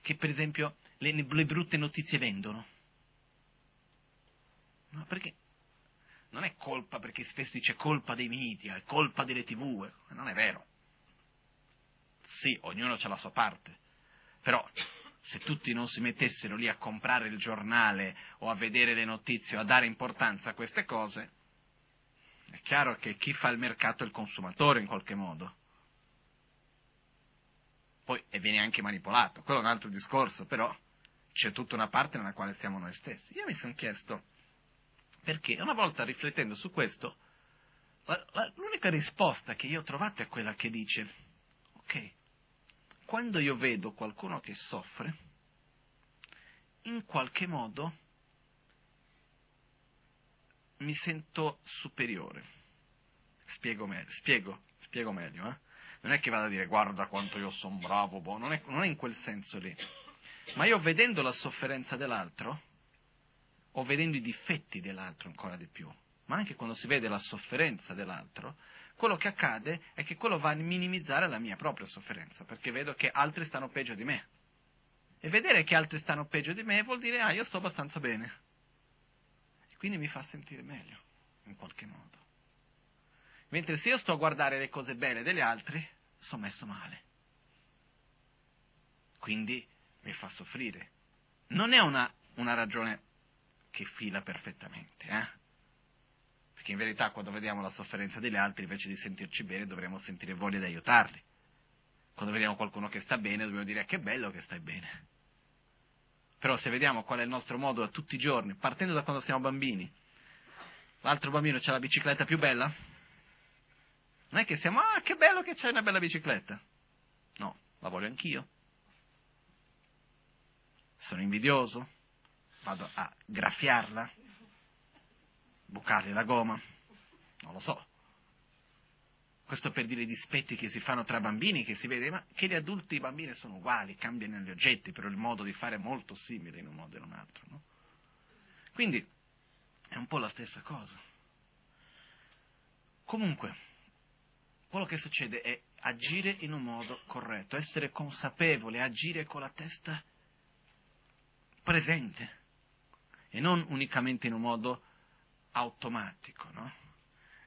[SPEAKER 1] Che per esempio le, le brutte notizie vendono? No, perché non è colpa, perché spesso dice colpa dei media, è colpa delle tv, eh, non è vero. Sì, ognuno ha la sua parte, però se tutti non si mettessero lì a comprare il giornale o a vedere le notizie o a dare importanza a queste cose, è chiaro che chi fa il mercato è il consumatore in qualche modo. Poi e viene anche manipolato, quello è un altro discorso, però c'è tutta una parte nella quale siamo noi stessi. Io mi sono chiesto perché una volta riflettendo su questo, la, la, l'unica risposta che io ho trovato è quella che dice, ok, quando io vedo qualcuno che soffre, in qualche modo mi sento superiore. Spiego meglio, spiego, spiego meglio eh? Non è che vado a dire guarda quanto io sono bravo, boh, non, è, non è in quel senso lì. Ma io vedendo la sofferenza dell'altro, o vedendo i difetti dell'altro ancora di più, ma anche quando si vede la sofferenza dell'altro, quello che accade è che quello va a minimizzare la mia propria sofferenza, perché vedo che altri stanno peggio di me. E vedere che altri stanno peggio di me vuol dire, ah, io sto abbastanza bene. E quindi mi fa sentire meglio, in qualche modo. Mentre se io sto a guardare le cose belle degli altri, sono messo male. Quindi mi fa soffrire. Non è una, una ragione che fila perfettamente, eh? Perché in verità quando vediamo la sofferenza degli altri, invece di sentirci bene, dovremmo sentire voglia di aiutarli. Quando vediamo qualcuno che sta bene, dobbiamo dire che bello che stai bene. Però se vediamo qual è il nostro modo a tutti i giorni, partendo da quando siamo bambini, l'altro bambino ha la bicicletta più bella? Non è che siamo, ah, che bello che c'hai una bella bicicletta. No, la voglio anch'io. Sono invidioso, vado a graffiarla, bucargli la goma, non lo so. Questo per dire i dispetti che si fanno tra bambini, che si vede, ma che gli adulti e i bambini sono uguali, cambiano gli oggetti, però il modo di fare è molto simile in un modo e in un altro. No? Quindi è un po' la stessa cosa. Comunque, quello che succede è agire in un modo corretto, essere consapevole, agire con la testa presente e non unicamente in un modo automatico, no?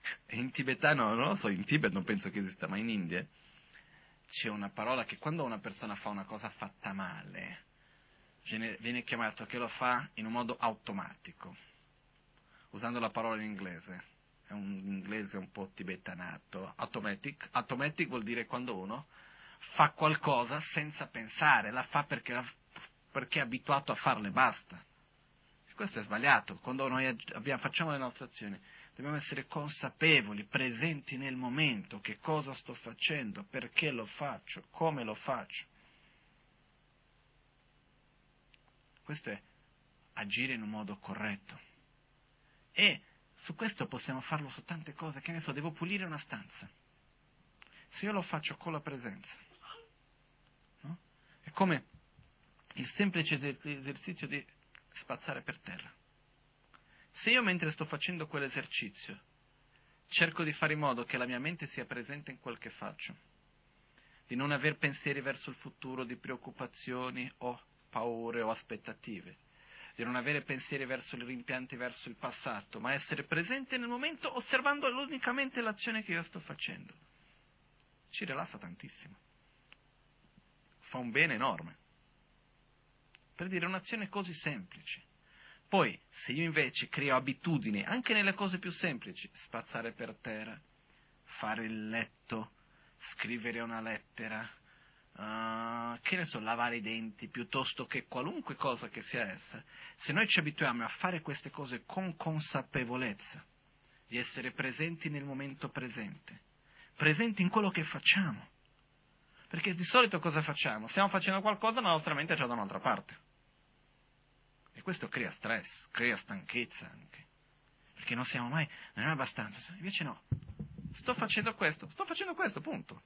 [SPEAKER 1] In tibetano, non lo so, in Tibet non penso che esista, ma in India c'è una parola che quando una persona fa una cosa fatta male, viene chiamato che lo fa in un modo automatico, usando la parola in inglese. È un inglese un po' tibetanato. Automatic, automatic vuol dire quando uno fa qualcosa senza pensare, la fa perché, perché è abituato a farle, basta. Questo è sbagliato. Quando noi abbiamo, facciamo le nostre azioni, dobbiamo essere consapevoli, presenti nel momento, che cosa sto facendo, perché lo faccio, come lo faccio. Questo è agire in un modo corretto. E su questo possiamo farlo su tante cose, che ne so, devo pulire una stanza. Se io lo faccio con la presenza, no? è come il semplice esercizio di spazzare per terra. Se io mentre sto facendo quell'esercizio cerco di fare in modo che la mia mente sia presente in quel che faccio, di non aver pensieri verso il futuro, di preoccupazioni o paure o aspettative, di non avere pensieri verso i rimpianti verso il passato, ma essere presente nel momento osservando unicamente l'azione che io sto facendo. Ci rilassa tantissimo. Fa un bene enorme per dire un'azione così semplice. Poi, se io invece creo abitudini, anche nelle cose più semplici, spazzare per terra, fare il letto, scrivere una lettera, uh, che ne so, lavare i denti, piuttosto che qualunque cosa che sia essa, se noi ci abituiamo a fare queste cose con consapevolezza, di essere presenti nel momento presente, presenti in quello che facciamo, perché di solito cosa facciamo? Stiamo facendo qualcosa ma la nostra mente è già da un'altra parte. E questo crea stress, crea stanchezza anche. Perché non siamo mai, non è abbastanza. Invece no, sto facendo questo, sto facendo questo, punto.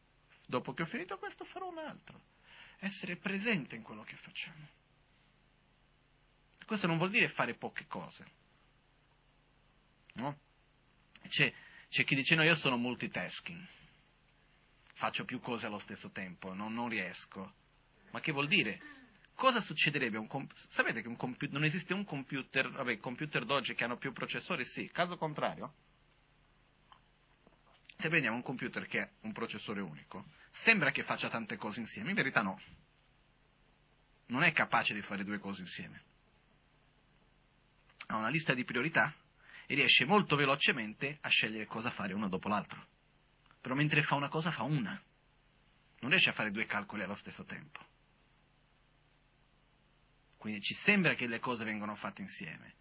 [SPEAKER 1] Dopo che ho finito questo farò un altro. essere presente in quello che facciamo. Questo non vuol dire fare poche cose. No? C'è, c'è chi dice no, io sono multitasking, faccio più cose allo stesso tempo, non, non riesco. Ma che vuol dire? Cosa succederebbe? Un comp- sapete che compu- non esiste un computer, vabbè, computer d'oggi che hanno più processori? Sì, caso contrario. Se prendiamo un computer che ha un processore unico, sembra che faccia tante cose insieme, in verità no. Non è capace di fare due cose insieme. Ha una lista di priorità e riesce molto velocemente a scegliere cosa fare uno dopo l'altro. Però mentre fa una cosa fa una. Non riesce a fare due calcoli allo stesso tempo. Quindi ci sembra che le cose vengano fatte insieme.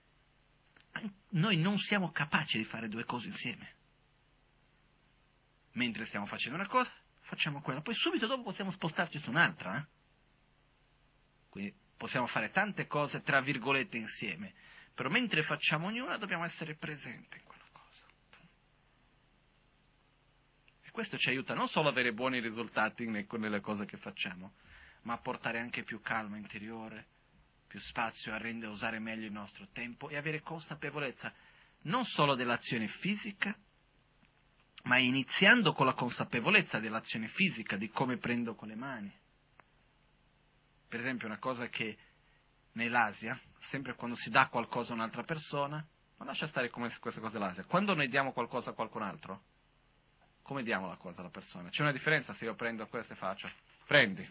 [SPEAKER 1] Noi non siamo capaci di fare due cose insieme. Mentre stiamo facendo una cosa, facciamo quella. Poi subito dopo possiamo spostarci su un'altra. Eh? Quindi possiamo fare tante cose, tra virgolette, insieme. Però mentre facciamo ognuna dobbiamo essere presenti in quella cosa. E questo ci aiuta non solo ad avere buoni risultati nelle cose che facciamo, ma a portare anche più calma interiore, più spazio a rendere usare meglio il nostro tempo e avere consapevolezza non solo dell'azione fisica, ma iniziando con la consapevolezza dell'azione fisica, di come prendo con le mani. Per esempio, una cosa che nell'Asia, sempre quando si dà qualcosa a un'altra persona, ma lascia stare come queste cose dell'Asia, quando noi diamo qualcosa a qualcun altro, come diamo la cosa alla persona? C'è una differenza se io prendo questo e faccio, prendi,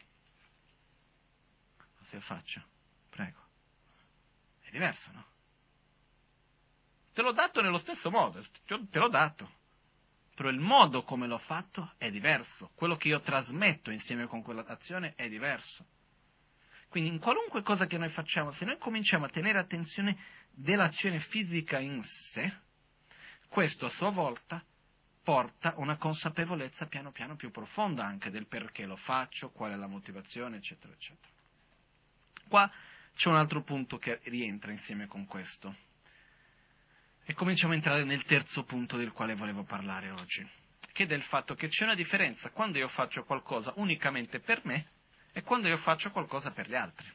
[SPEAKER 1] se io faccio, Prego. È diverso, no? Te l'ho dato nello stesso modo, te l'ho dato. Però il modo come l'ho fatto è diverso. Quello che io trasmetto insieme con quell'azione è diverso. Quindi in qualunque cosa che noi facciamo, se noi cominciamo a tenere attenzione dell'azione fisica in sé, questo a sua volta porta una consapevolezza piano piano più profonda anche del perché lo faccio, qual è la motivazione, eccetera, eccetera. Qua c'è un altro punto che rientra insieme con questo. E cominciamo a entrare nel terzo punto del quale volevo parlare oggi, che è del fatto che c'è una differenza quando io faccio qualcosa unicamente per me e quando io faccio qualcosa per gli altri.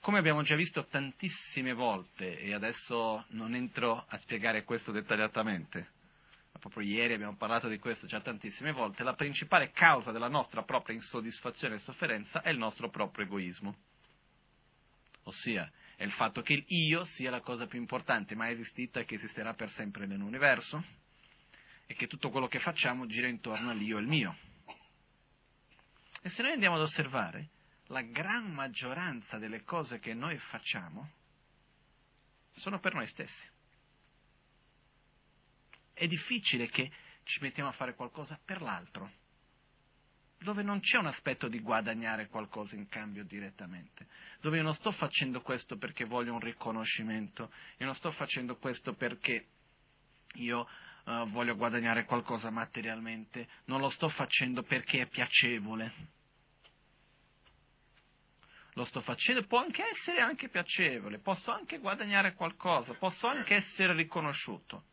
[SPEAKER 1] Come abbiamo già visto tantissime volte, e adesso non entro a spiegare questo dettagliatamente, proprio ieri abbiamo parlato di questo già tantissime volte, la principale causa della nostra propria insoddisfazione e sofferenza è il nostro proprio egoismo. Ossia, è il fatto che il io sia la cosa più importante mai esistita e che esisterà per sempre nell'universo e che tutto quello che facciamo gira intorno all'io e al mio. E se noi andiamo ad osservare, la gran maggioranza delle cose che noi facciamo sono per noi stessi è difficile che ci mettiamo a fare qualcosa per l'altro, dove non c'è un aspetto di guadagnare qualcosa in cambio direttamente, dove io non sto facendo questo perché voglio un riconoscimento, io non sto facendo questo perché io uh, voglio guadagnare qualcosa materialmente, non lo sto facendo perché è piacevole. Lo sto facendo, può anche essere anche piacevole, posso anche guadagnare qualcosa, posso anche essere riconosciuto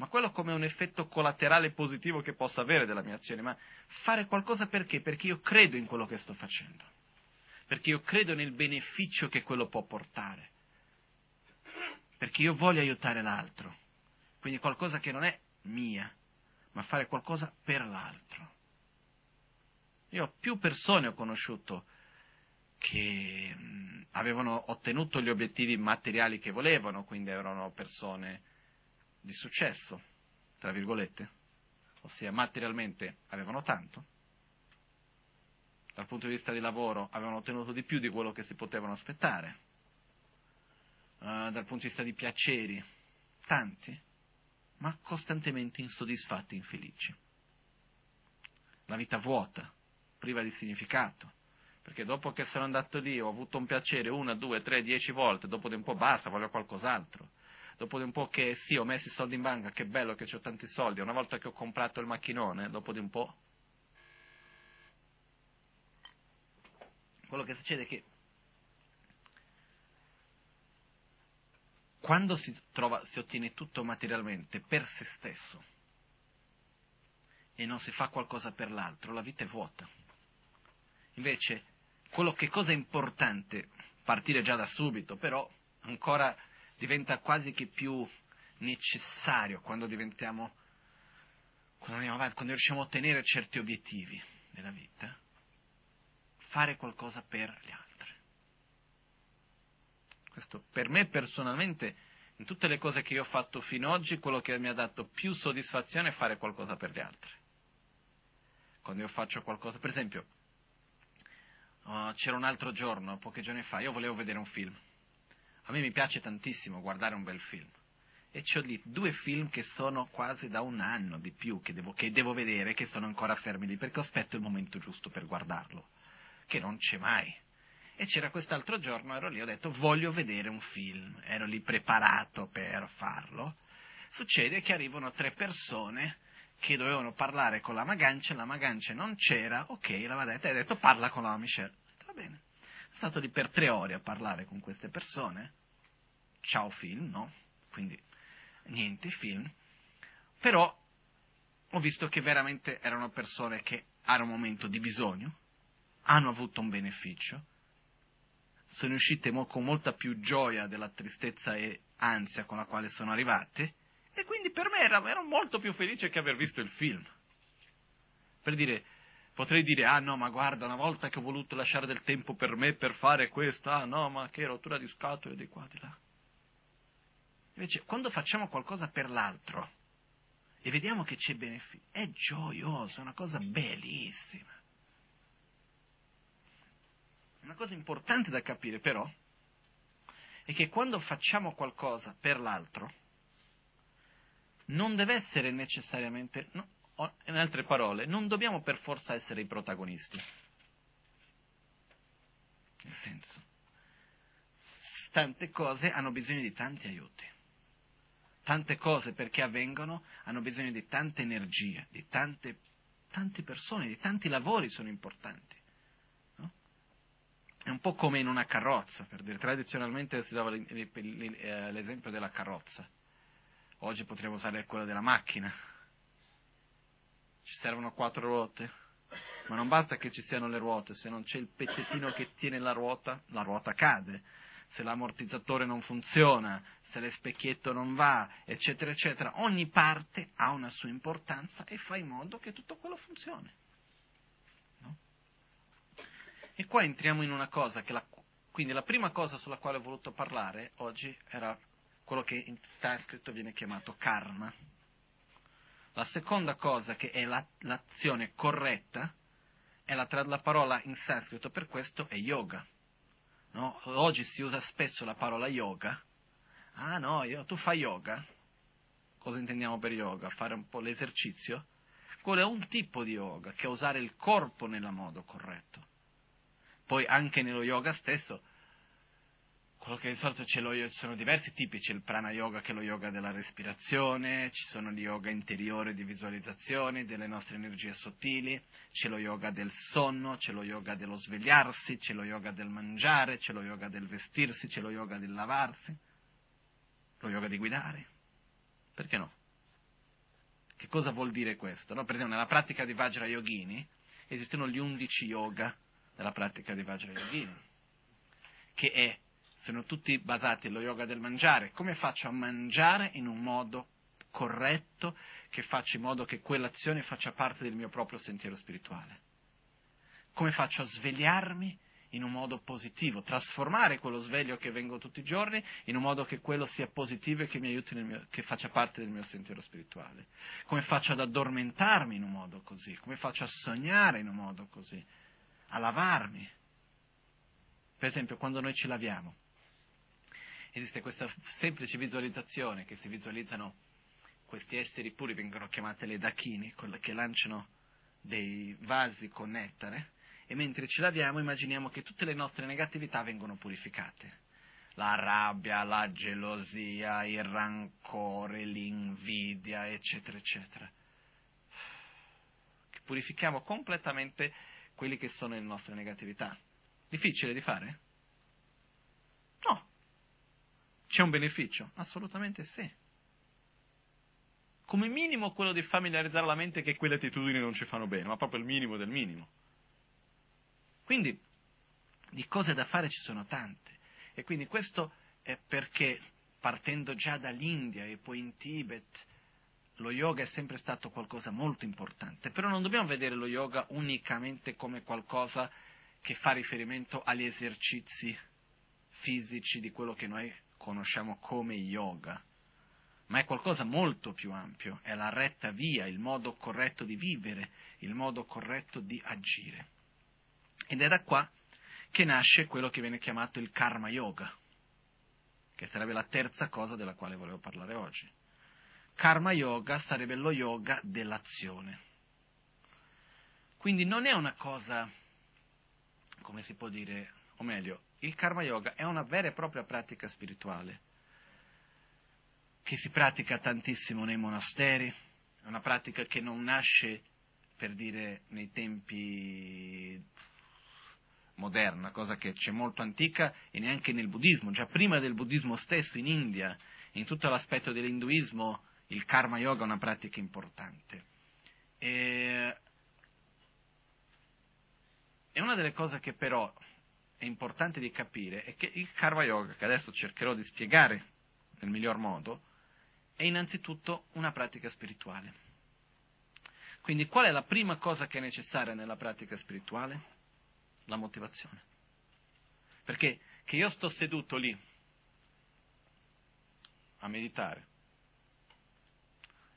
[SPEAKER 1] ma quello come un effetto collaterale positivo che possa avere della mia azione, ma fare qualcosa perché? Perché io credo in quello che sto facendo, perché io credo nel beneficio che quello può portare, perché io voglio aiutare l'altro, quindi qualcosa che non è mia, ma fare qualcosa per l'altro. Io più persone ho conosciuto che mh, avevano ottenuto gli obiettivi materiali che volevano, quindi erano persone di successo, tra virgolette, ossia materialmente avevano tanto, dal punto di vista di lavoro avevano ottenuto di più di quello che si potevano aspettare, uh, dal punto di vista di piaceri, tanti, ma costantemente insoddisfatti, infelici. La vita vuota, priva di significato, perché dopo che sono andato lì ho avuto un piacere una, due, tre, dieci volte, dopo di un po' basta, voglio qualcos'altro dopo di un po' che sì, ho messo i soldi in banca, che bello che ho tanti soldi, una volta che ho comprato il macchinone, dopo di un po', quello che succede è che quando si, trova, si ottiene tutto materialmente per se stesso e non si fa qualcosa per l'altro, la vita è vuota. Invece, quello che cosa è importante, partire già da subito, però ancora diventa quasi che più necessario quando diventiamo, quando avanti, quando riusciamo a ottenere certi obiettivi nella vita, fare qualcosa per gli altri. Questo per me personalmente, in tutte le cose che io ho fatto fino ad oggi, quello che mi ha dato più soddisfazione è fare qualcosa per gli altri. Quando io faccio qualcosa, per esempio, uh, c'era un altro giorno, pochi giorni fa, io volevo vedere un film. A me mi piace tantissimo guardare un bel film. E ho lì due film che sono quasi da un anno di più che devo, che devo vedere, che sono ancora fermi lì, perché aspetto il momento giusto per guardarlo, che non c'è mai. E c'era quest'altro giorno, ero lì, ho detto voglio vedere un film, ero lì preparato per farlo. Succede che arrivano tre persone che dovevano parlare con la Magancia, la Magancia non c'era, ok, la detta e ha detto parla con la Michelle. Va bene. È stato lì per tre ore a parlare con queste persone. Ciao film, no? Quindi niente film, però ho visto che veramente erano persone che hanno un momento di bisogno, hanno avuto un beneficio, sono uscite con molta più gioia della tristezza e ansia con la quale sono arrivate, e quindi per me ero, ero molto più felice che aver visto il film. Per dire, potrei dire, ah no, ma guarda, una volta che ho voluto lasciare del tempo per me per fare questo, ah no, ma che rottura di scatole di qua, di là. Invece, quando facciamo qualcosa per l'altro e vediamo che c'è beneficio, è gioioso, è una cosa bellissima. Una cosa importante da capire però è che quando facciamo qualcosa per l'altro, non deve essere necessariamente, no, in altre parole, non dobbiamo per forza essere i protagonisti. Nel senso, tante cose hanno bisogno di tanti aiuti tante cose perché avvengono hanno bisogno di tanta energia, di tante, tante persone, di tanti lavori sono importanti. No? È un po' come in una carrozza, per dire, tradizionalmente si dava eh, l'esempio della carrozza, oggi potremmo usare quello della macchina. Ci servono quattro ruote, ma non basta che ci siano le ruote, se non c'è il pezzettino che tiene la ruota, la ruota cade se l'ammortizzatore non funziona, se le specchietto non va, eccetera, eccetera. Ogni parte ha una sua importanza e fa in modo che tutto quello funzioni. No? E qua entriamo in una cosa che la, quindi la prima cosa sulla quale ho voluto parlare oggi era quello che in sanscrito viene chiamato karma. La seconda cosa che è la, l'azione corretta è la, la parola in sanscrito per questo è yoga. No? Oggi si usa spesso la parola yoga. Ah no, io, tu fai yoga? Cosa intendiamo per yoga? Fare un po' l'esercizio? Quello è un tipo di yoga, che è usare il corpo nel modo corretto. Poi anche nello yoga stesso quello che di solito c'è lo, sono diversi tipi, c'è il prana yoga che è lo yoga della respirazione, ci sono gli yoga interiori di visualizzazione delle nostre energie sottili, c'è lo yoga del sonno, c'è lo yoga dello svegliarsi, c'è lo yoga del mangiare, c'è lo yoga del vestirsi, c'è lo yoga del lavarsi, lo yoga di guidare. Perché no? Che cosa vuol dire questo? No? Per esempio nella pratica di Vajra Yogini esistono gli undici yoga della pratica di Vajra Yogini, che è sono tutti basati sullo yoga del mangiare. Come faccio a mangiare in un modo corretto che faccia in modo che quell'azione faccia parte del mio proprio sentiero spirituale? Come faccio a svegliarmi in un modo positivo, trasformare quello sveglio che vengo tutti i giorni in un modo che quello sia positivo e che mi aiuti, mio, che faccia parte del mio sentiero spirituale? Come faccio ad addormentarmi in un modo così? Come faccio a sognare in un modo così? A lavarmi? Per esempio, quando noi ci laviamo, esiste questa semplice visualizzazione che si visualizzano questi esseri puri, vengono chiamate le dachini, che lanciano dei vasi con nettare, e mentre ci laviamo immaginiamo che tutte le nostre negatività vengono purificate. La rabbia, la gelosia, il rancore, l'invidia, eccetera, eccetera. Che purifichiamo completamente quelli che sono le nostre negatività. Difficile di fare? No, c'è un beneficio? Assolutamente sì. come minimo quello di familiarizzare la mente che quelle attitudini non ci fanno bene, ma proprio il minimo del minimo. Quindi di cose da fare ci sono tante. E quindi questo è perché partendo già dall'India e poi in Tibet, lo yoga è sempre stato qualcosa molto importante, però non dobbiamo vedere lo yoga unicamente come qualcosa che fa riferimento agli esercizi fisici di quello che noi conosciamo come yoga, ma è qualcosa molto più ampio, è la retta via, il modo corretto di vivere, il modo corretto di agire. Ed è da qua che nasce quello che viene chiamato il karma yoga, che sarebbe la terza cosa della quale volevo parlare oggi. Karma yoga sarebbe lo yoga dell'azione. Quindi non è una cosa, come si può dire, o meglio, il karma yoga è una vera e propria pratica spirituale che si pratica tantissimo nei monasteri, è una pratica che non nasce, per dire, nei tempi moderna, cosa che c'è molto antica e neanche nel buddismo, già prima del buddismo stesso in India, in tutto l'aspetto dell'induismo, il karma yoga è una pratica importante. E, e una delle cose che però è importante di capire è che il karma yoga, che adesso cercherò di spiegare nel miglior modo, è innanzitutto una pratica spirituale. Quindi qual è la prima cosa che è necessaria nella pratica spirituale? La motivazione. Perché che io sto seduto lì a meditare,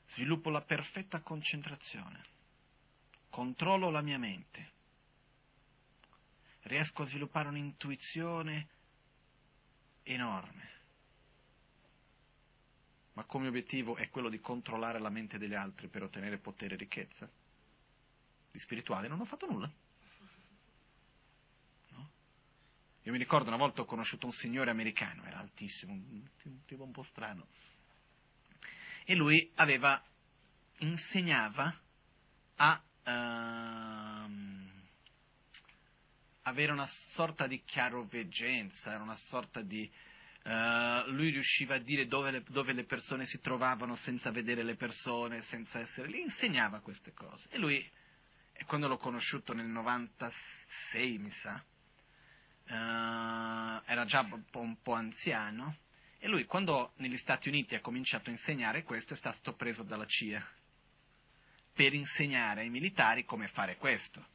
[SPEAKER 1] sviluppo la perfetta concentrazione, controllo la mia mente, riesco a sviluppare un'intuizione enorme, ma come obiettivo è quello di controllare la mente degli altri per ottenere potere e ricchezza. Di spirituale non ho fatto nulla. No? Io mi ricordo una volta ho conosciuto un signore americano, era altissimo, un tipo un po' strano, e lui aveva, insegnava a uh, avere una sorta di chiaroveggenza, era una sorta di... Uh, lui riusciva a dire dove le, dove le, persone si trovavano senza vedere le persone, senza essere lì, insegnava queste cose. E lui, quando l'ho conosciuto nel 96, mi sa, uh, era già un po', un po' anziano, e lui, quando negli Stati Uniti ha cominciato a insegnare questo, è stato preso dalla CIA per insegnare ai militari come fare questo.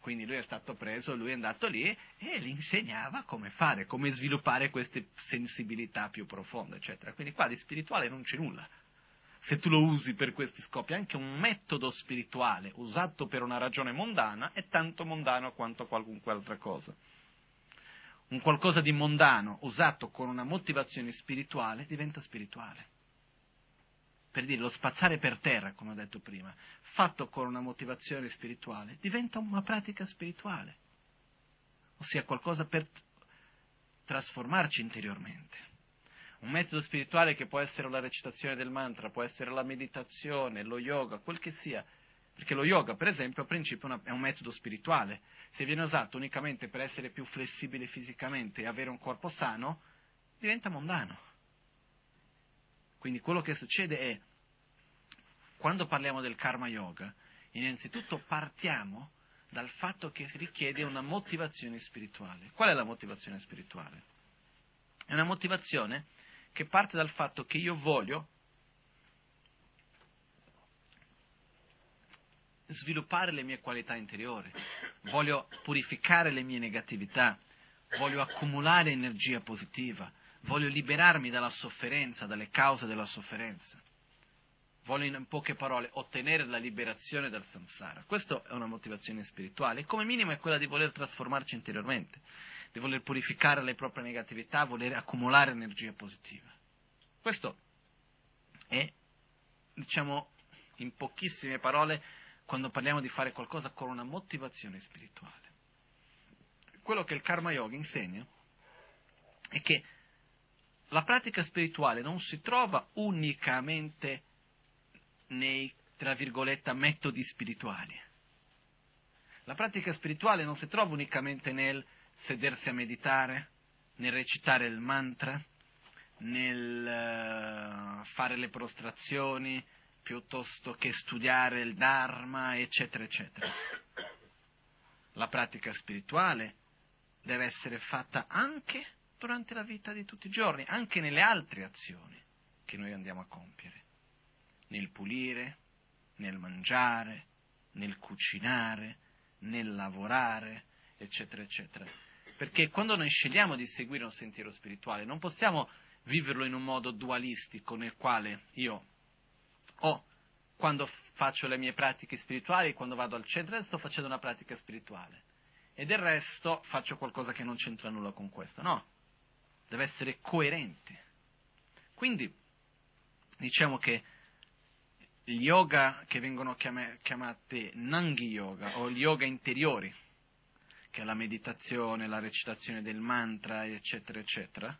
[SPEAKER 1] Quindi lui è stato preso, lui è andato lì e gli insegnava come fare, come sviluppare queste sensibilità più profonde, eccetera. Quindi qua di spirituale non c'è nulla. Se tu lo usi per questi scopi, anche un metodo spirituale usato per una ragione mondana è tanto mondano quanto qualunque altra cosa un qualcosa di mondano usato con una motivazione spirituale diventa spirituale. Per dire lo spazzare per terra, come ho detto prima, fatto con una motivazione spirituale, diventa una pratica spirituale, ossia qualcosa per trasformarci interiormente. Un metodo spirituale che può essere la recitazione del mantra, può essere la meditazione, lo yoga, quel che sia, perché lo yoga, per esempio, a principio è un metodo spirituale. Se viene usato unicamente per essere più flessibile fisicamente e avere un corpo sano, diventa mondano. Quindi quello che succede è, quando parliamo del karma yoga, innanzitutto partiamo dal fatto che si richiede una motivazione spirituale. Qual è la motivazione spirituale? È una motivazione che parte dal fatto che io voglio sviluppare le mie qualità interiori, voglio purificare le mie negatività, voglio accumulare energia positiva, voglio liberarmi dalla sofferenza, dalle cause della sofferenza. Voglio in poche parole ottenere la liberazione dal samsara. Questa è una motivazione spirituale, come minimo è quella di voler trasformarci interiormente, di voler purificare le proprie negatività, voler accumulare energia positiva. Questo è, diciamo, in pochissime parole, quando parliamo di fare qualcosa con una motivazione spirituale. Quello che il karma yoga insegna è che la pratica spirituale non si trova unicamente nei, tra virgolette, metodi spirituali. La pratica spirituale non si trova unicamente nel sedersi a meditare, nel recitare il mantra, nel uh, fare le prostrazioni, piuttosto che studiare il Dharma, eccetera, eccetera. La pratica spirituale deve essere fatta anche durante la vita di tutti i giorni, anche nelle altre azioni che noi andiamo a compiere, nel pulire, nel mangiare, nel cucinare, nel lavorare, eccetera, eccetera. Perché quando noi scegliamo di seguire un sentiero spirituale non possiamo viverlo in un modo dualistico nel quale io ho, quando faccio le mie pratiche spirituali, quando vado al centro, sto facendo una pratica spirituale e del resto faccio qualcosa che non c'entra nulla con questo. No, deve essere coerente. Quindi diciamo che yoga che vengono chiamati Nangi Yoga o gli yoga interiori, che è la meditazione, la recitazione del mantra, eccetera, eccetera,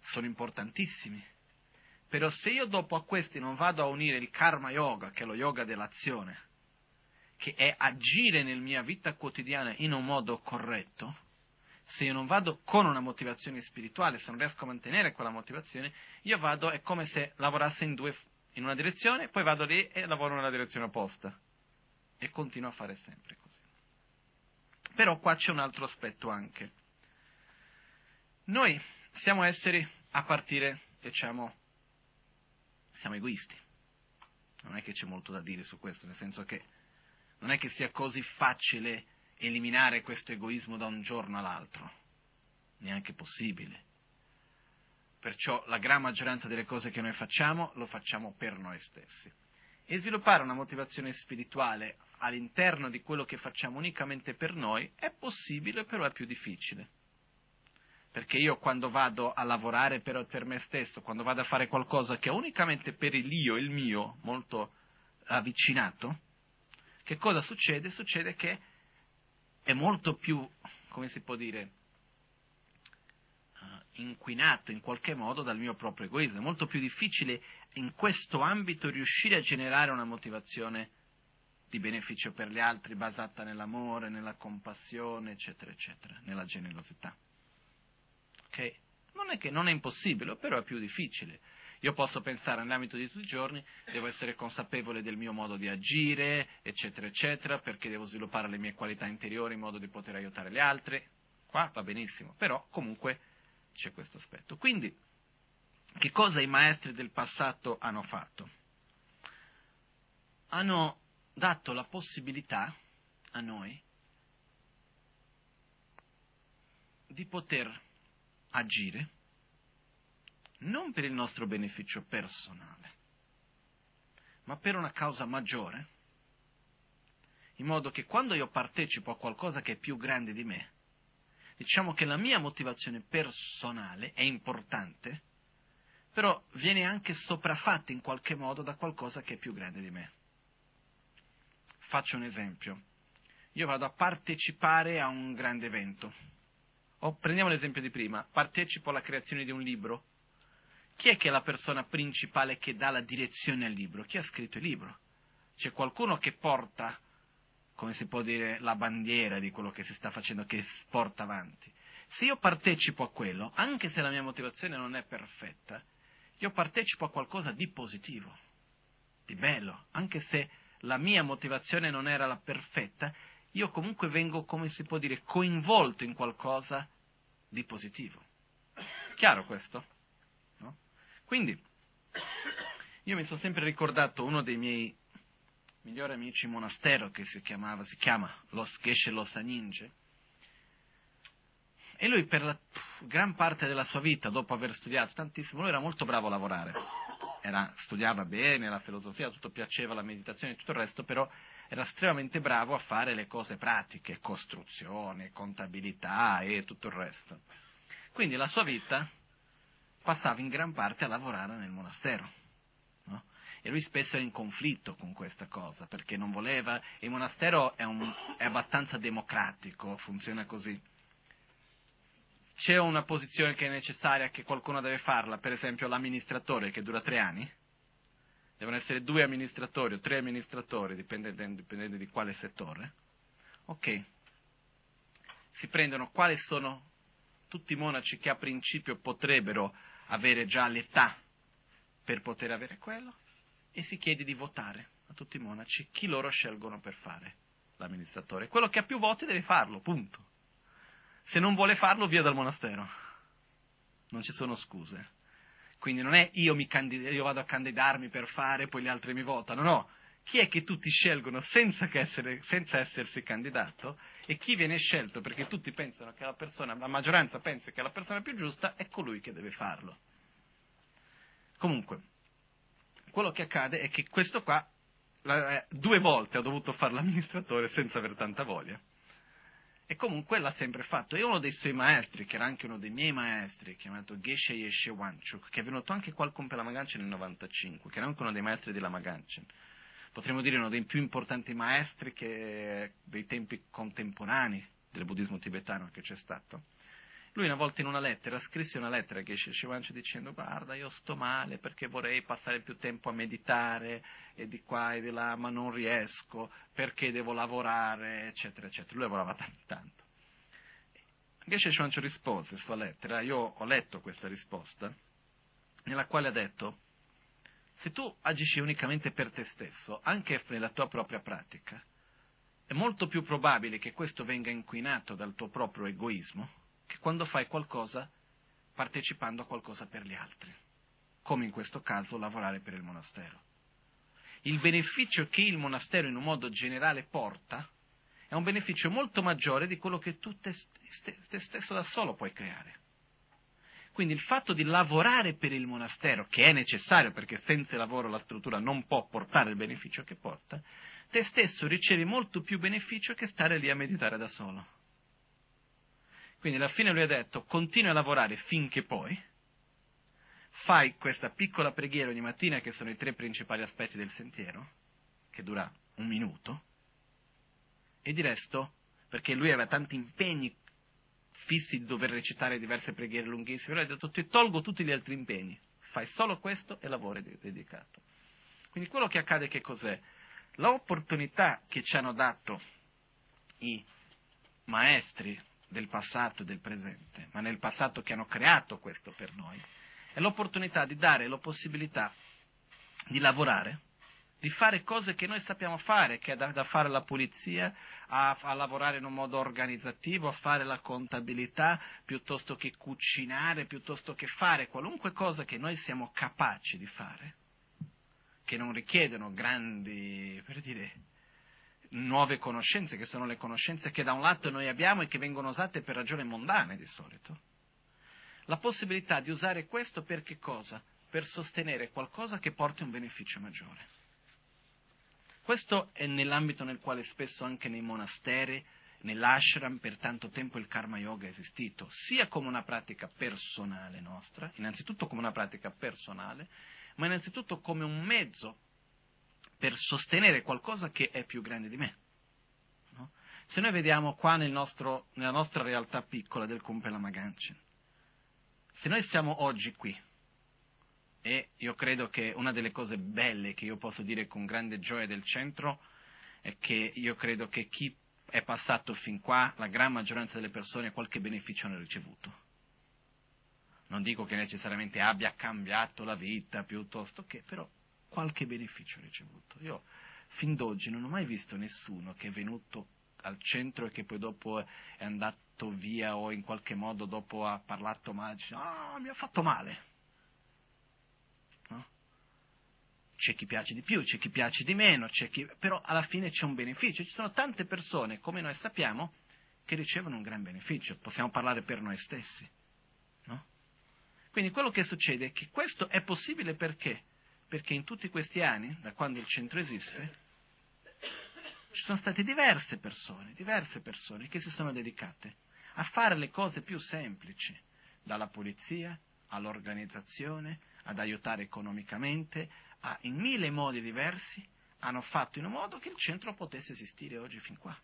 [SPEAKER 1] sono importantissimi. Però se io dopo a questi non vado a unire il karma yoga, che è lo yoga dell'azione, che è agire nella mia vita quotidiana in un modo corretto, se io non vado con una motivazione spirituale, se non riesco a mantenere quella motivazione, io vado, è come se lavorasse in, due, in una direzione, poi vado lì e lavoro nella direzione opposta. E continuo a fare sempre così. Però qua c'è un altro aspetto anche. Noi siamo esseri a partire, diciamo, siamo egoisti. Non è che c'è molto da dire su questo, nel senso che non è che sia così facile eliminare questo egoismo da un giorno all'altro, neanche possibile. Perciò la gran maggioranza delle cose che noi facciamo lo facciamo per noi stessi. E sviluppare una motivazione spirituale all'interno di quello che facciamo unicamente per noi è possibile, però è più difficile. Perché io quando vado a lavorare per, per me stesso, quando vado a fare qualcosa che è unicamente per il io, il mio, molto avvicinato, che cosa succede? Succede che è molto più, come si può dire, inquinato in qualche modo dal mio proprio egoismo. È molto più difficile in questo ambito riuscire a generare una motivazione di beneficio per gli altri basata nell'amore, nella compassione, eccetera, eccetera, nella generosità. Ok? Non è che non è impossibile, però è più difficile. Io posso pensare nell'ambito di tutti i giorni, devo essere consapevole del mio modo di agire, eccetera, eccetera, perché devo sviluppare le mie qualità interiori in modo di poter aiutare gli altri. Qua va benissimo, però comunque c'è questo aspetto. Quindi, che cosa i maestri del passato hanno fatto? Hanno dato la possibilità a noi di poter agire non per il nostro beneficio personale, ma per una causa maggiore, in modo che quando io partecipo a qualcosa che è più grande di me, diciamo che la mia motivazione personale è importante, però viene anche sopraffatta in qualche modo da qualcosa che è più grande di me. Faccio un esempio. Io vado a partecipare a un grande evento. O prendiamo l'esempio di prima, partecipo alla creazione di un libro chi è che è la persona principale che dà la direzione al libro? Chi ha scritto il libro? C'è qualcuno che porta, come si può dire, la bandiera di quello che si sta facendo, che porta avanti. Se io partecipo a quello, anche se la mia motivazione non è perfetta, io partecipo a qualcosa di positivo, di bello, anche se la mia motivazione non era la perfetta, io comunque vengo, come si può dire, coinvolto in qualcosa di positivo. Chiaro questo? Quindi, io mi sono sempre ricordato uno dei miei migliori amici monastero che si, chiamava, si chiama Los Geshe Los Aninge, e lui per la gran parte della sua vita, dopo aver studiato tantissimo, lui era molto bravo a lavorare. Era, studiava bene la filosofia, tutto piaceva, la meditazione e tutto il resto, però era estremamente bravo a fare le cose pratiche, costruzione, contabilità e tutto il resto. Quindi la sua vita passava in gran parte a lavorare nel monastero. E lui spesso era in conflitto con questa cosa, perché non voleva, il monastero è, un, è abbastanza democratico, funziona così. C'è una posizione che è necessaria, che qualcuno deve farla, per esempio l'amministratore che dura tre anni, devono essere due amministratori o tre amministratori, dipendendo di quale settore. Ok, si prendono quali sono tutti i monaci che a principio potrebbero avere già l'età per poter avere quello e si chiede di votare a tutti i monaci chi loro scelgono per fare l'amministratore. Quello che ha più voti deve farlo, punto. Se non vuole farlo, via dal monastero. Non ci sono scuse. Quindi non è io, candid- io vado a candidarmi per fare, poi gli altri mi votano, no. Chi è che tutti scelgono senza, essere, senza essersi candidato e chi viene scelto perché tutti pensano che la persona, la maggioranza pensa che è la persona più giusta, è colui che deve farlo. Comunque, quello che accade è che questo qua eh, due volte ha dovuto fare l'amministratore senza avere tanta voglia. E comunque l'ha sempre fatto. E uno dei suoi maestri, che era anche uno dei miei maestri, chiamato Geshe Yeshe Wanchuk, che è venuto anche qua al Compe Lamaganchen nel 95, che era anche uno dei maestri di Lamaganchen, potremmo dire uno dei più importanti maestri che, dei tempi contemporanei del buddismo tibetano che c'è stato. Lui una volta in una lettera scrisse una lettera a Geshe Shivancha dicendo guarda io sto male perché vorrei passare più tempo a meditare e di qua e di là ma non riesco perché devo lavorare eccetera eccetera. Lui lavorava tanto tanto. Geshe Shivancha rispose sua lettera, io ho letto questa risposta nella quale ha detto se tu agisci unicamente per te stesso, anche nella tua propria pratica, è molto più probabile che questo venga inquinato dal tuo proprio egoismo che quando fai qualcosa partecipando a qualcosa per gli altri, come in questo caso lavorare per il monastero. Il beneficio che il monastero in un modo generale porta è un beneficio molto maggiore di quello che tu te, te, te stesso da solo puoi creare. Quindi il fatto di lavorare per il monastero, che è necessario perché senza lavoro la struttura non può portare il beneficio che porta, te stesso ricevi molto più beneficio che stare lì a meditare da solo. Quindi alla fine lui ha detto continua a lavorare finché poi fai questa piccola preghiera ogni mattina che sono i tre principali aspetti del sentiero, che dura un minuto, e di resto, perché lui aveva tanti impegni fissi di dover recitare diverse preghiere lunghissime, lui ha detto ti tolgo tutti gli altri impegni, fai solo questo e lavori dedicato. Quindi quello che accade che cos'è? L'opportunità che ci hanno dato i maestri del passato e del presente, ma nel passato che hanno creato questo per noi, è l'opportunità di dare la possibilità di lavorare, di fare cose che noi sappiamo fare, che è da, da fare la pulizia, a, a, lavorare in un modo organizzativo, a fare la contabilità, piuttosto che cucinare, piuttosto che fare qualunque cosa che noi siamo capaci di fare, che non richiedono grandi, per dire, nuove conoscenze, che sono le conoscenze che da un lato noi abbiamo e che vengono usate per ragioni mondane di solito. La possibilità di usare questo per che cosa? Per sostenere qualcosa che porti un beneficio maggiore. Questo è nell'ambito nel quale spesso anche nei monasteri, nell'ashram, per tanto tempo il karma yoga è esistito, sia come una pratica personale nostra, innanzitutto come una pratica personale, ma innanzitutto come un mezzo per sostenere qualcosa che è più grande di me. No? Se noi vediamo qua nel nostro, nella nostra realtà piccola del Kumpela Maganchen, se noi siamo oggi qui, e io credo che una delle cose belle che io posso dire con grande gioia del centro è che io credo che chi è passato fin qua, la gran maggioranza delle persone qualche beneficio hanno ricevuto. Non dico che necessariamente abbia cambiato la vita piuttosto che, però qualche beneficio ricevuto. Io fin d'oggi non ho mai visto nessuno che è venuto al centro e che poi dopo è andato via o in qualche modo dopo ha parlato male, dice, ah, mi ha fatto male. No? C'è chi piace di più, c'è chi piace di meno, chi... però alla fine c'è un beneficio. Ci sono tante persone, come noi sappiamo, che ricevono un gran beneficio. Possiamo parlare per noi stessi. No? Quindi quello che succede è che questo è possibile perché? Perché in tutti questi anni, da quando il centro esiste, ci sono state diverse persone, diverse persone che si sono dedicate a fare le cose più semplici, dalla polizia all'organizzazione, ad aiutare economicamente, a, in mille modi diversi, hanno fatto in un modo che il centro potesse esistere oggi fin qua.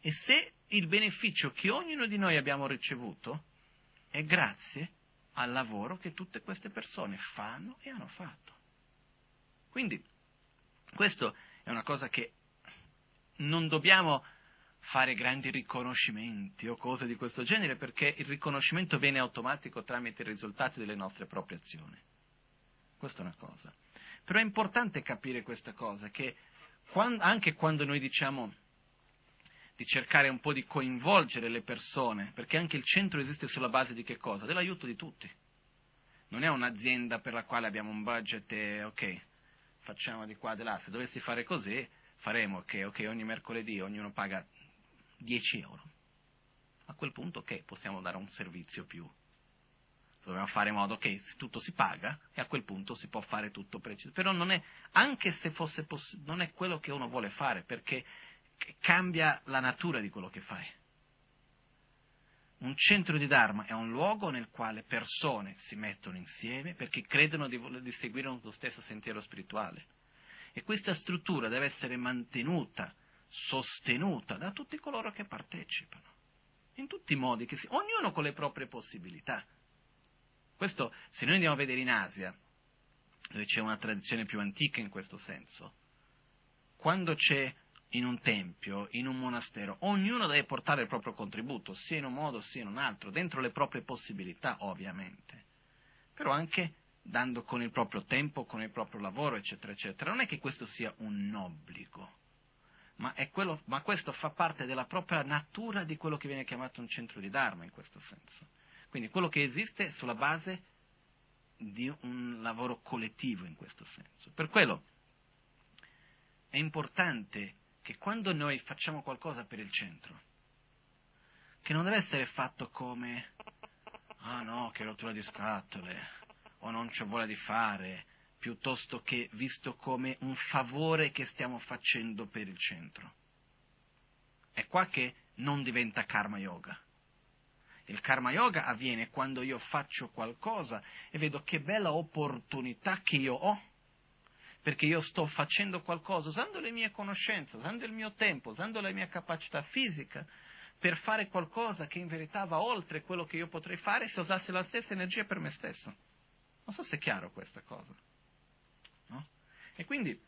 [SPEAKER 1] E se il beneficio che ognuno di noi abbiamo ricevuto è grazie al lavoro che tutte queste persone fanno e hanno fatto. Quindi, questo è una cosa che non dobbiamo fare grandi riconoscimenti o cose di questo genere perché il riconoscimento viene automatico tramite i risultati delle nostre proprie azioni. Questa è una cosa. Però è importante capire questa cosa, che quando, anche quando noi diciamo di cercare un po' di coinvolgere le persone, perché anche il centro esiste sulla base di che cosa? Dell'aiuto di tutti. Non è un'azienda per la quale abbiamo un budget e ok, facciamo di qua di là. Se dovessi fare così, faremo che ok, ogni mercoledì ognuno paga 10 euro. A quel punto ok, possiamo dare un servizio più. Dobbiamo fare in modo che tutto si paga e a quel punto si può fare tutto preciso. Però non è, anche se fosse possibile, non è quello che uno vuole fare, perché cambia la natura di quello che fai. Un centro di Dharma è un luogo nel quale persone si mettono insieme perché credono di, di seguire lo stesso sentiero spirituale. E questa struttura deve essere mantenuta, sostenuta da tutti coloro che partecipano, in tutti i modi, si, ognuno con le proprie possibilità. Questo, se noi andiamo a vedere in Asia, dove c'è una tradizione più antica in questo senso, quando c'è in un tempio, in un monastero, ognuno deve portare il proprio contributo, sia in un modo sia in un altro, dentro le proprie possibilità, ovviamente, però anche dando con il proprio tempo, con il proprio lavoro, eccetera, eccetera. Non è che questo sia un obbligo, ma, quello, ma questo fa parte della propria natura di quello che viene chiamato un centro di Dharma, in questo senso. Quindi quello che esiste sulla base di un lavoro collettivo, in questo senso. Per quello è importante che quando noi facciamo qualcosa per il centro, che non deve essere fatto come, ah no, che rottura di scatole, o non c'è voglia di fare, piuttosto che visto come un favore che stiamo facendo per il centro. È qua che non diventa karma yoga. Il karma yoga avviene quando io faccio qualcosa e vedo che bella opportunità che io ho perché io sto facendo qualcosa usando le mie conoscenze, usando il mio tempo, usando la mia capacità fisica per fare qualcosa che in verità va oltre quello che io potrei fare se usassi la stessa energia per me stesso. Non so se è chiaro questa cosa. No? E quindi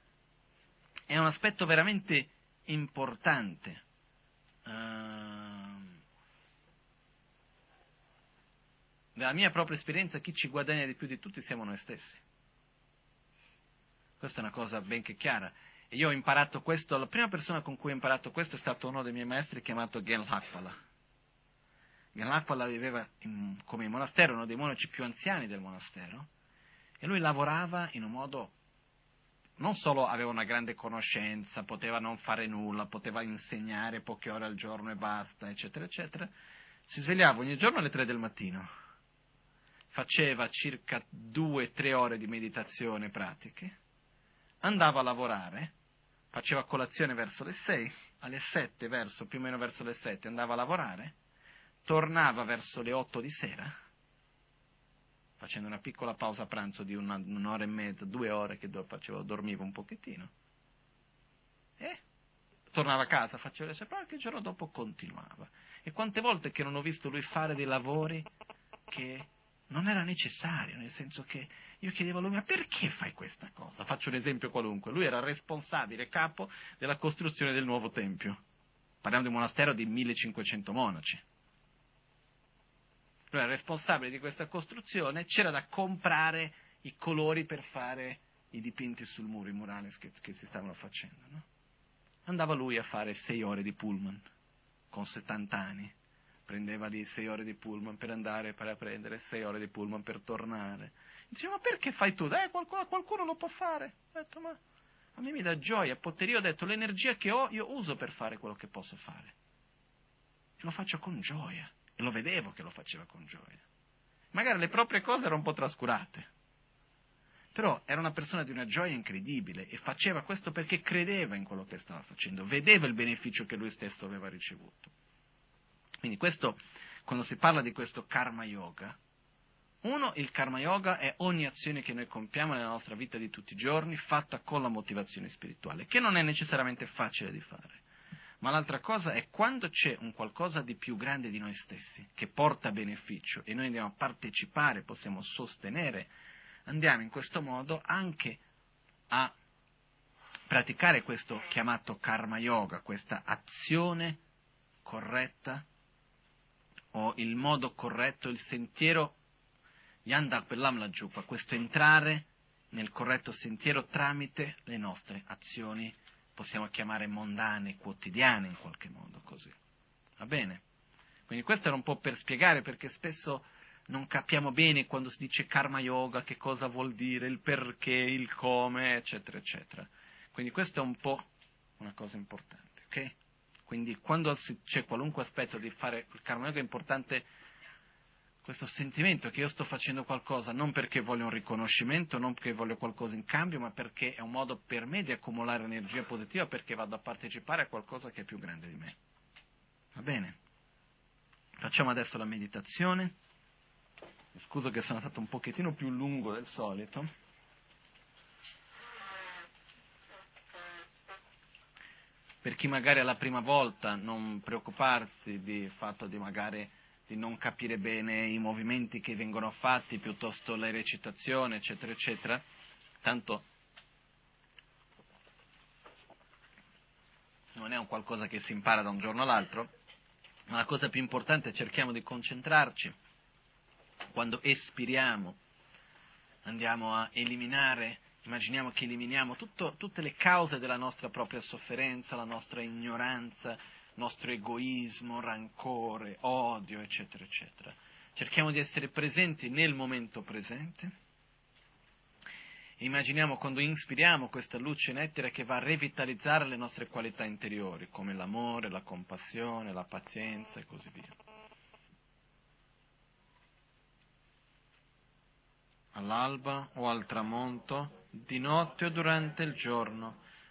[SPEAKER 1] è un aspetto veramente importante. Uh, dalla mia propria esperienza, chi ci guadagna di più di tutti siamo noi stessi. Questa è una cosa benché chiara. E io ho imparato questo, la prima persona con cui ho imparato questo è stato uno dei miei maestri chiamato Gen Lakpala. Gen Lakpala viveva in, come in monastero, uno dei monaci più anziani del monastero, e lui lavorava in un modo, non solo aveva una grande conoscenza, poteva non fare nulla, poteva insegnare poche ore al giorno e basta, eccetera, eccetera, si svegliava ogni giorno alle tre del mattino, faceva circa due, tre ore di meditazione pratiche, andava a lavorare, faceva colazione verso le 6, alle 7, verso, più o meno verso le 7, andava a lavorare, tornava verso le 8 di sera, facendo una piccola pausa pranzo di una, un'ora e mezza, due ore che facevo, dormivo un pochettino, e tornava a casa, faceva le sue prove, il giorno dopo continuava. E quante volte che non ho visto lui fare dei lavori che non era necessario, nel senso che io chiedevo a lui, ma perché fai questa cosa? Faccio un esempio qualunque. Lui era responsabile, capo della costruzione del nuovo tempio. Parliamo di un monastero di 1500 monaci. Lui era responsabile di questa costruzione, c'era da comprare i colori per fare i dipinti sul muro, i murales che, che si stavano facendo. No? Andava lui a fare sei ore di pullman, con 70 anni. Prendeva lì sei ore di pullman per andare, per prendere sei ore di pullman per tornare Dice, ma perché fai tu? Eh, qualcuno, qualcuno lo può fare. Ho detto, ma a me mi dà gioia, potere. Io ho detto, l'energia che ho, io uso per fare quello che posso fare. E lo faccio con gioia. E lo vedevo che lo faceva con gioia. Magari le proprie cose erano un po' trascurate. Però era una persona di una gioia incredibile e faceva questo perché credeva in quello che stava facendo, vedeva il beneficio che lui stesso aveva ricevuto. Quindi questo, quando si parla di questo karma yoga, uno, il karma yoga è ogni azione che noi compiamo nella nostra vita di tutti i giorni fatta con la motivazione spirituale, che non è necessariamente facile di fare. Ma l'altra cosa è quando c'è un qualcosa di più grande di noi stessi, che porta beneficio e noi andiamo a partecipare, possiamo sostenere, andiamo in questo modo anche a praticare questo chiamato karma yoga, questa azione corretta o il modo corretto, il sentiero Yanda Pellam Lajupa, questo entrare nel corretto sentiero tramite le nostre azioni, possiamo chiamare mondane, quotidiane in qualche modo così. Va bene? Quindi questo era un po' per spiegare perché spesso non capiamo bene quando si dice karma yoga che cosa vuol dire, il perché, il come, eccetera, eccetera. Quindi questo è un po' una cosa importante, ok? Quindi quando c'è qualunque aspetto di fare il karma yoga è importante questo sentimento che io sto facendo qualcosa non perché voglio un riconoscimento, non perché voglio qualcosa in cambio, ma perché è un modo per me di accumulare energia positiva perché vado a partecipare a qualcosa che è più grande di me. Va bene? Facciamo adesso la meditazione. Scuso che sono stato un pochettino più lungo del solito. Per chi magari è la prima volta non preoccuparsi di fatto di magari di non capire bene i movimenti che vengono fatti, piuttosto le recitazioni, eccetera, eccetera. Tanto non è un qualcosa che si impara da un giorno all'altro, ma la cosa più importante è cerchiamo di concentrarci. Quando espiriamo, andiamo a eliminare, immaginiamo che eliminiamo tutto, tutte le cause della nostra propria sofferenza, la nostra ignoranza, nostro egoismo, rancore, odio, eccetera, eccetera. Cerchiamo di essere presenti nel momento presente. Immaginiamo quando inspiriamo questa luce nettera che va a revitalizzare le nostre qualità interiori, come l'amore, la compassione, la pazienza e così via. All'alba o al tramonto, di notte o durante il giorno,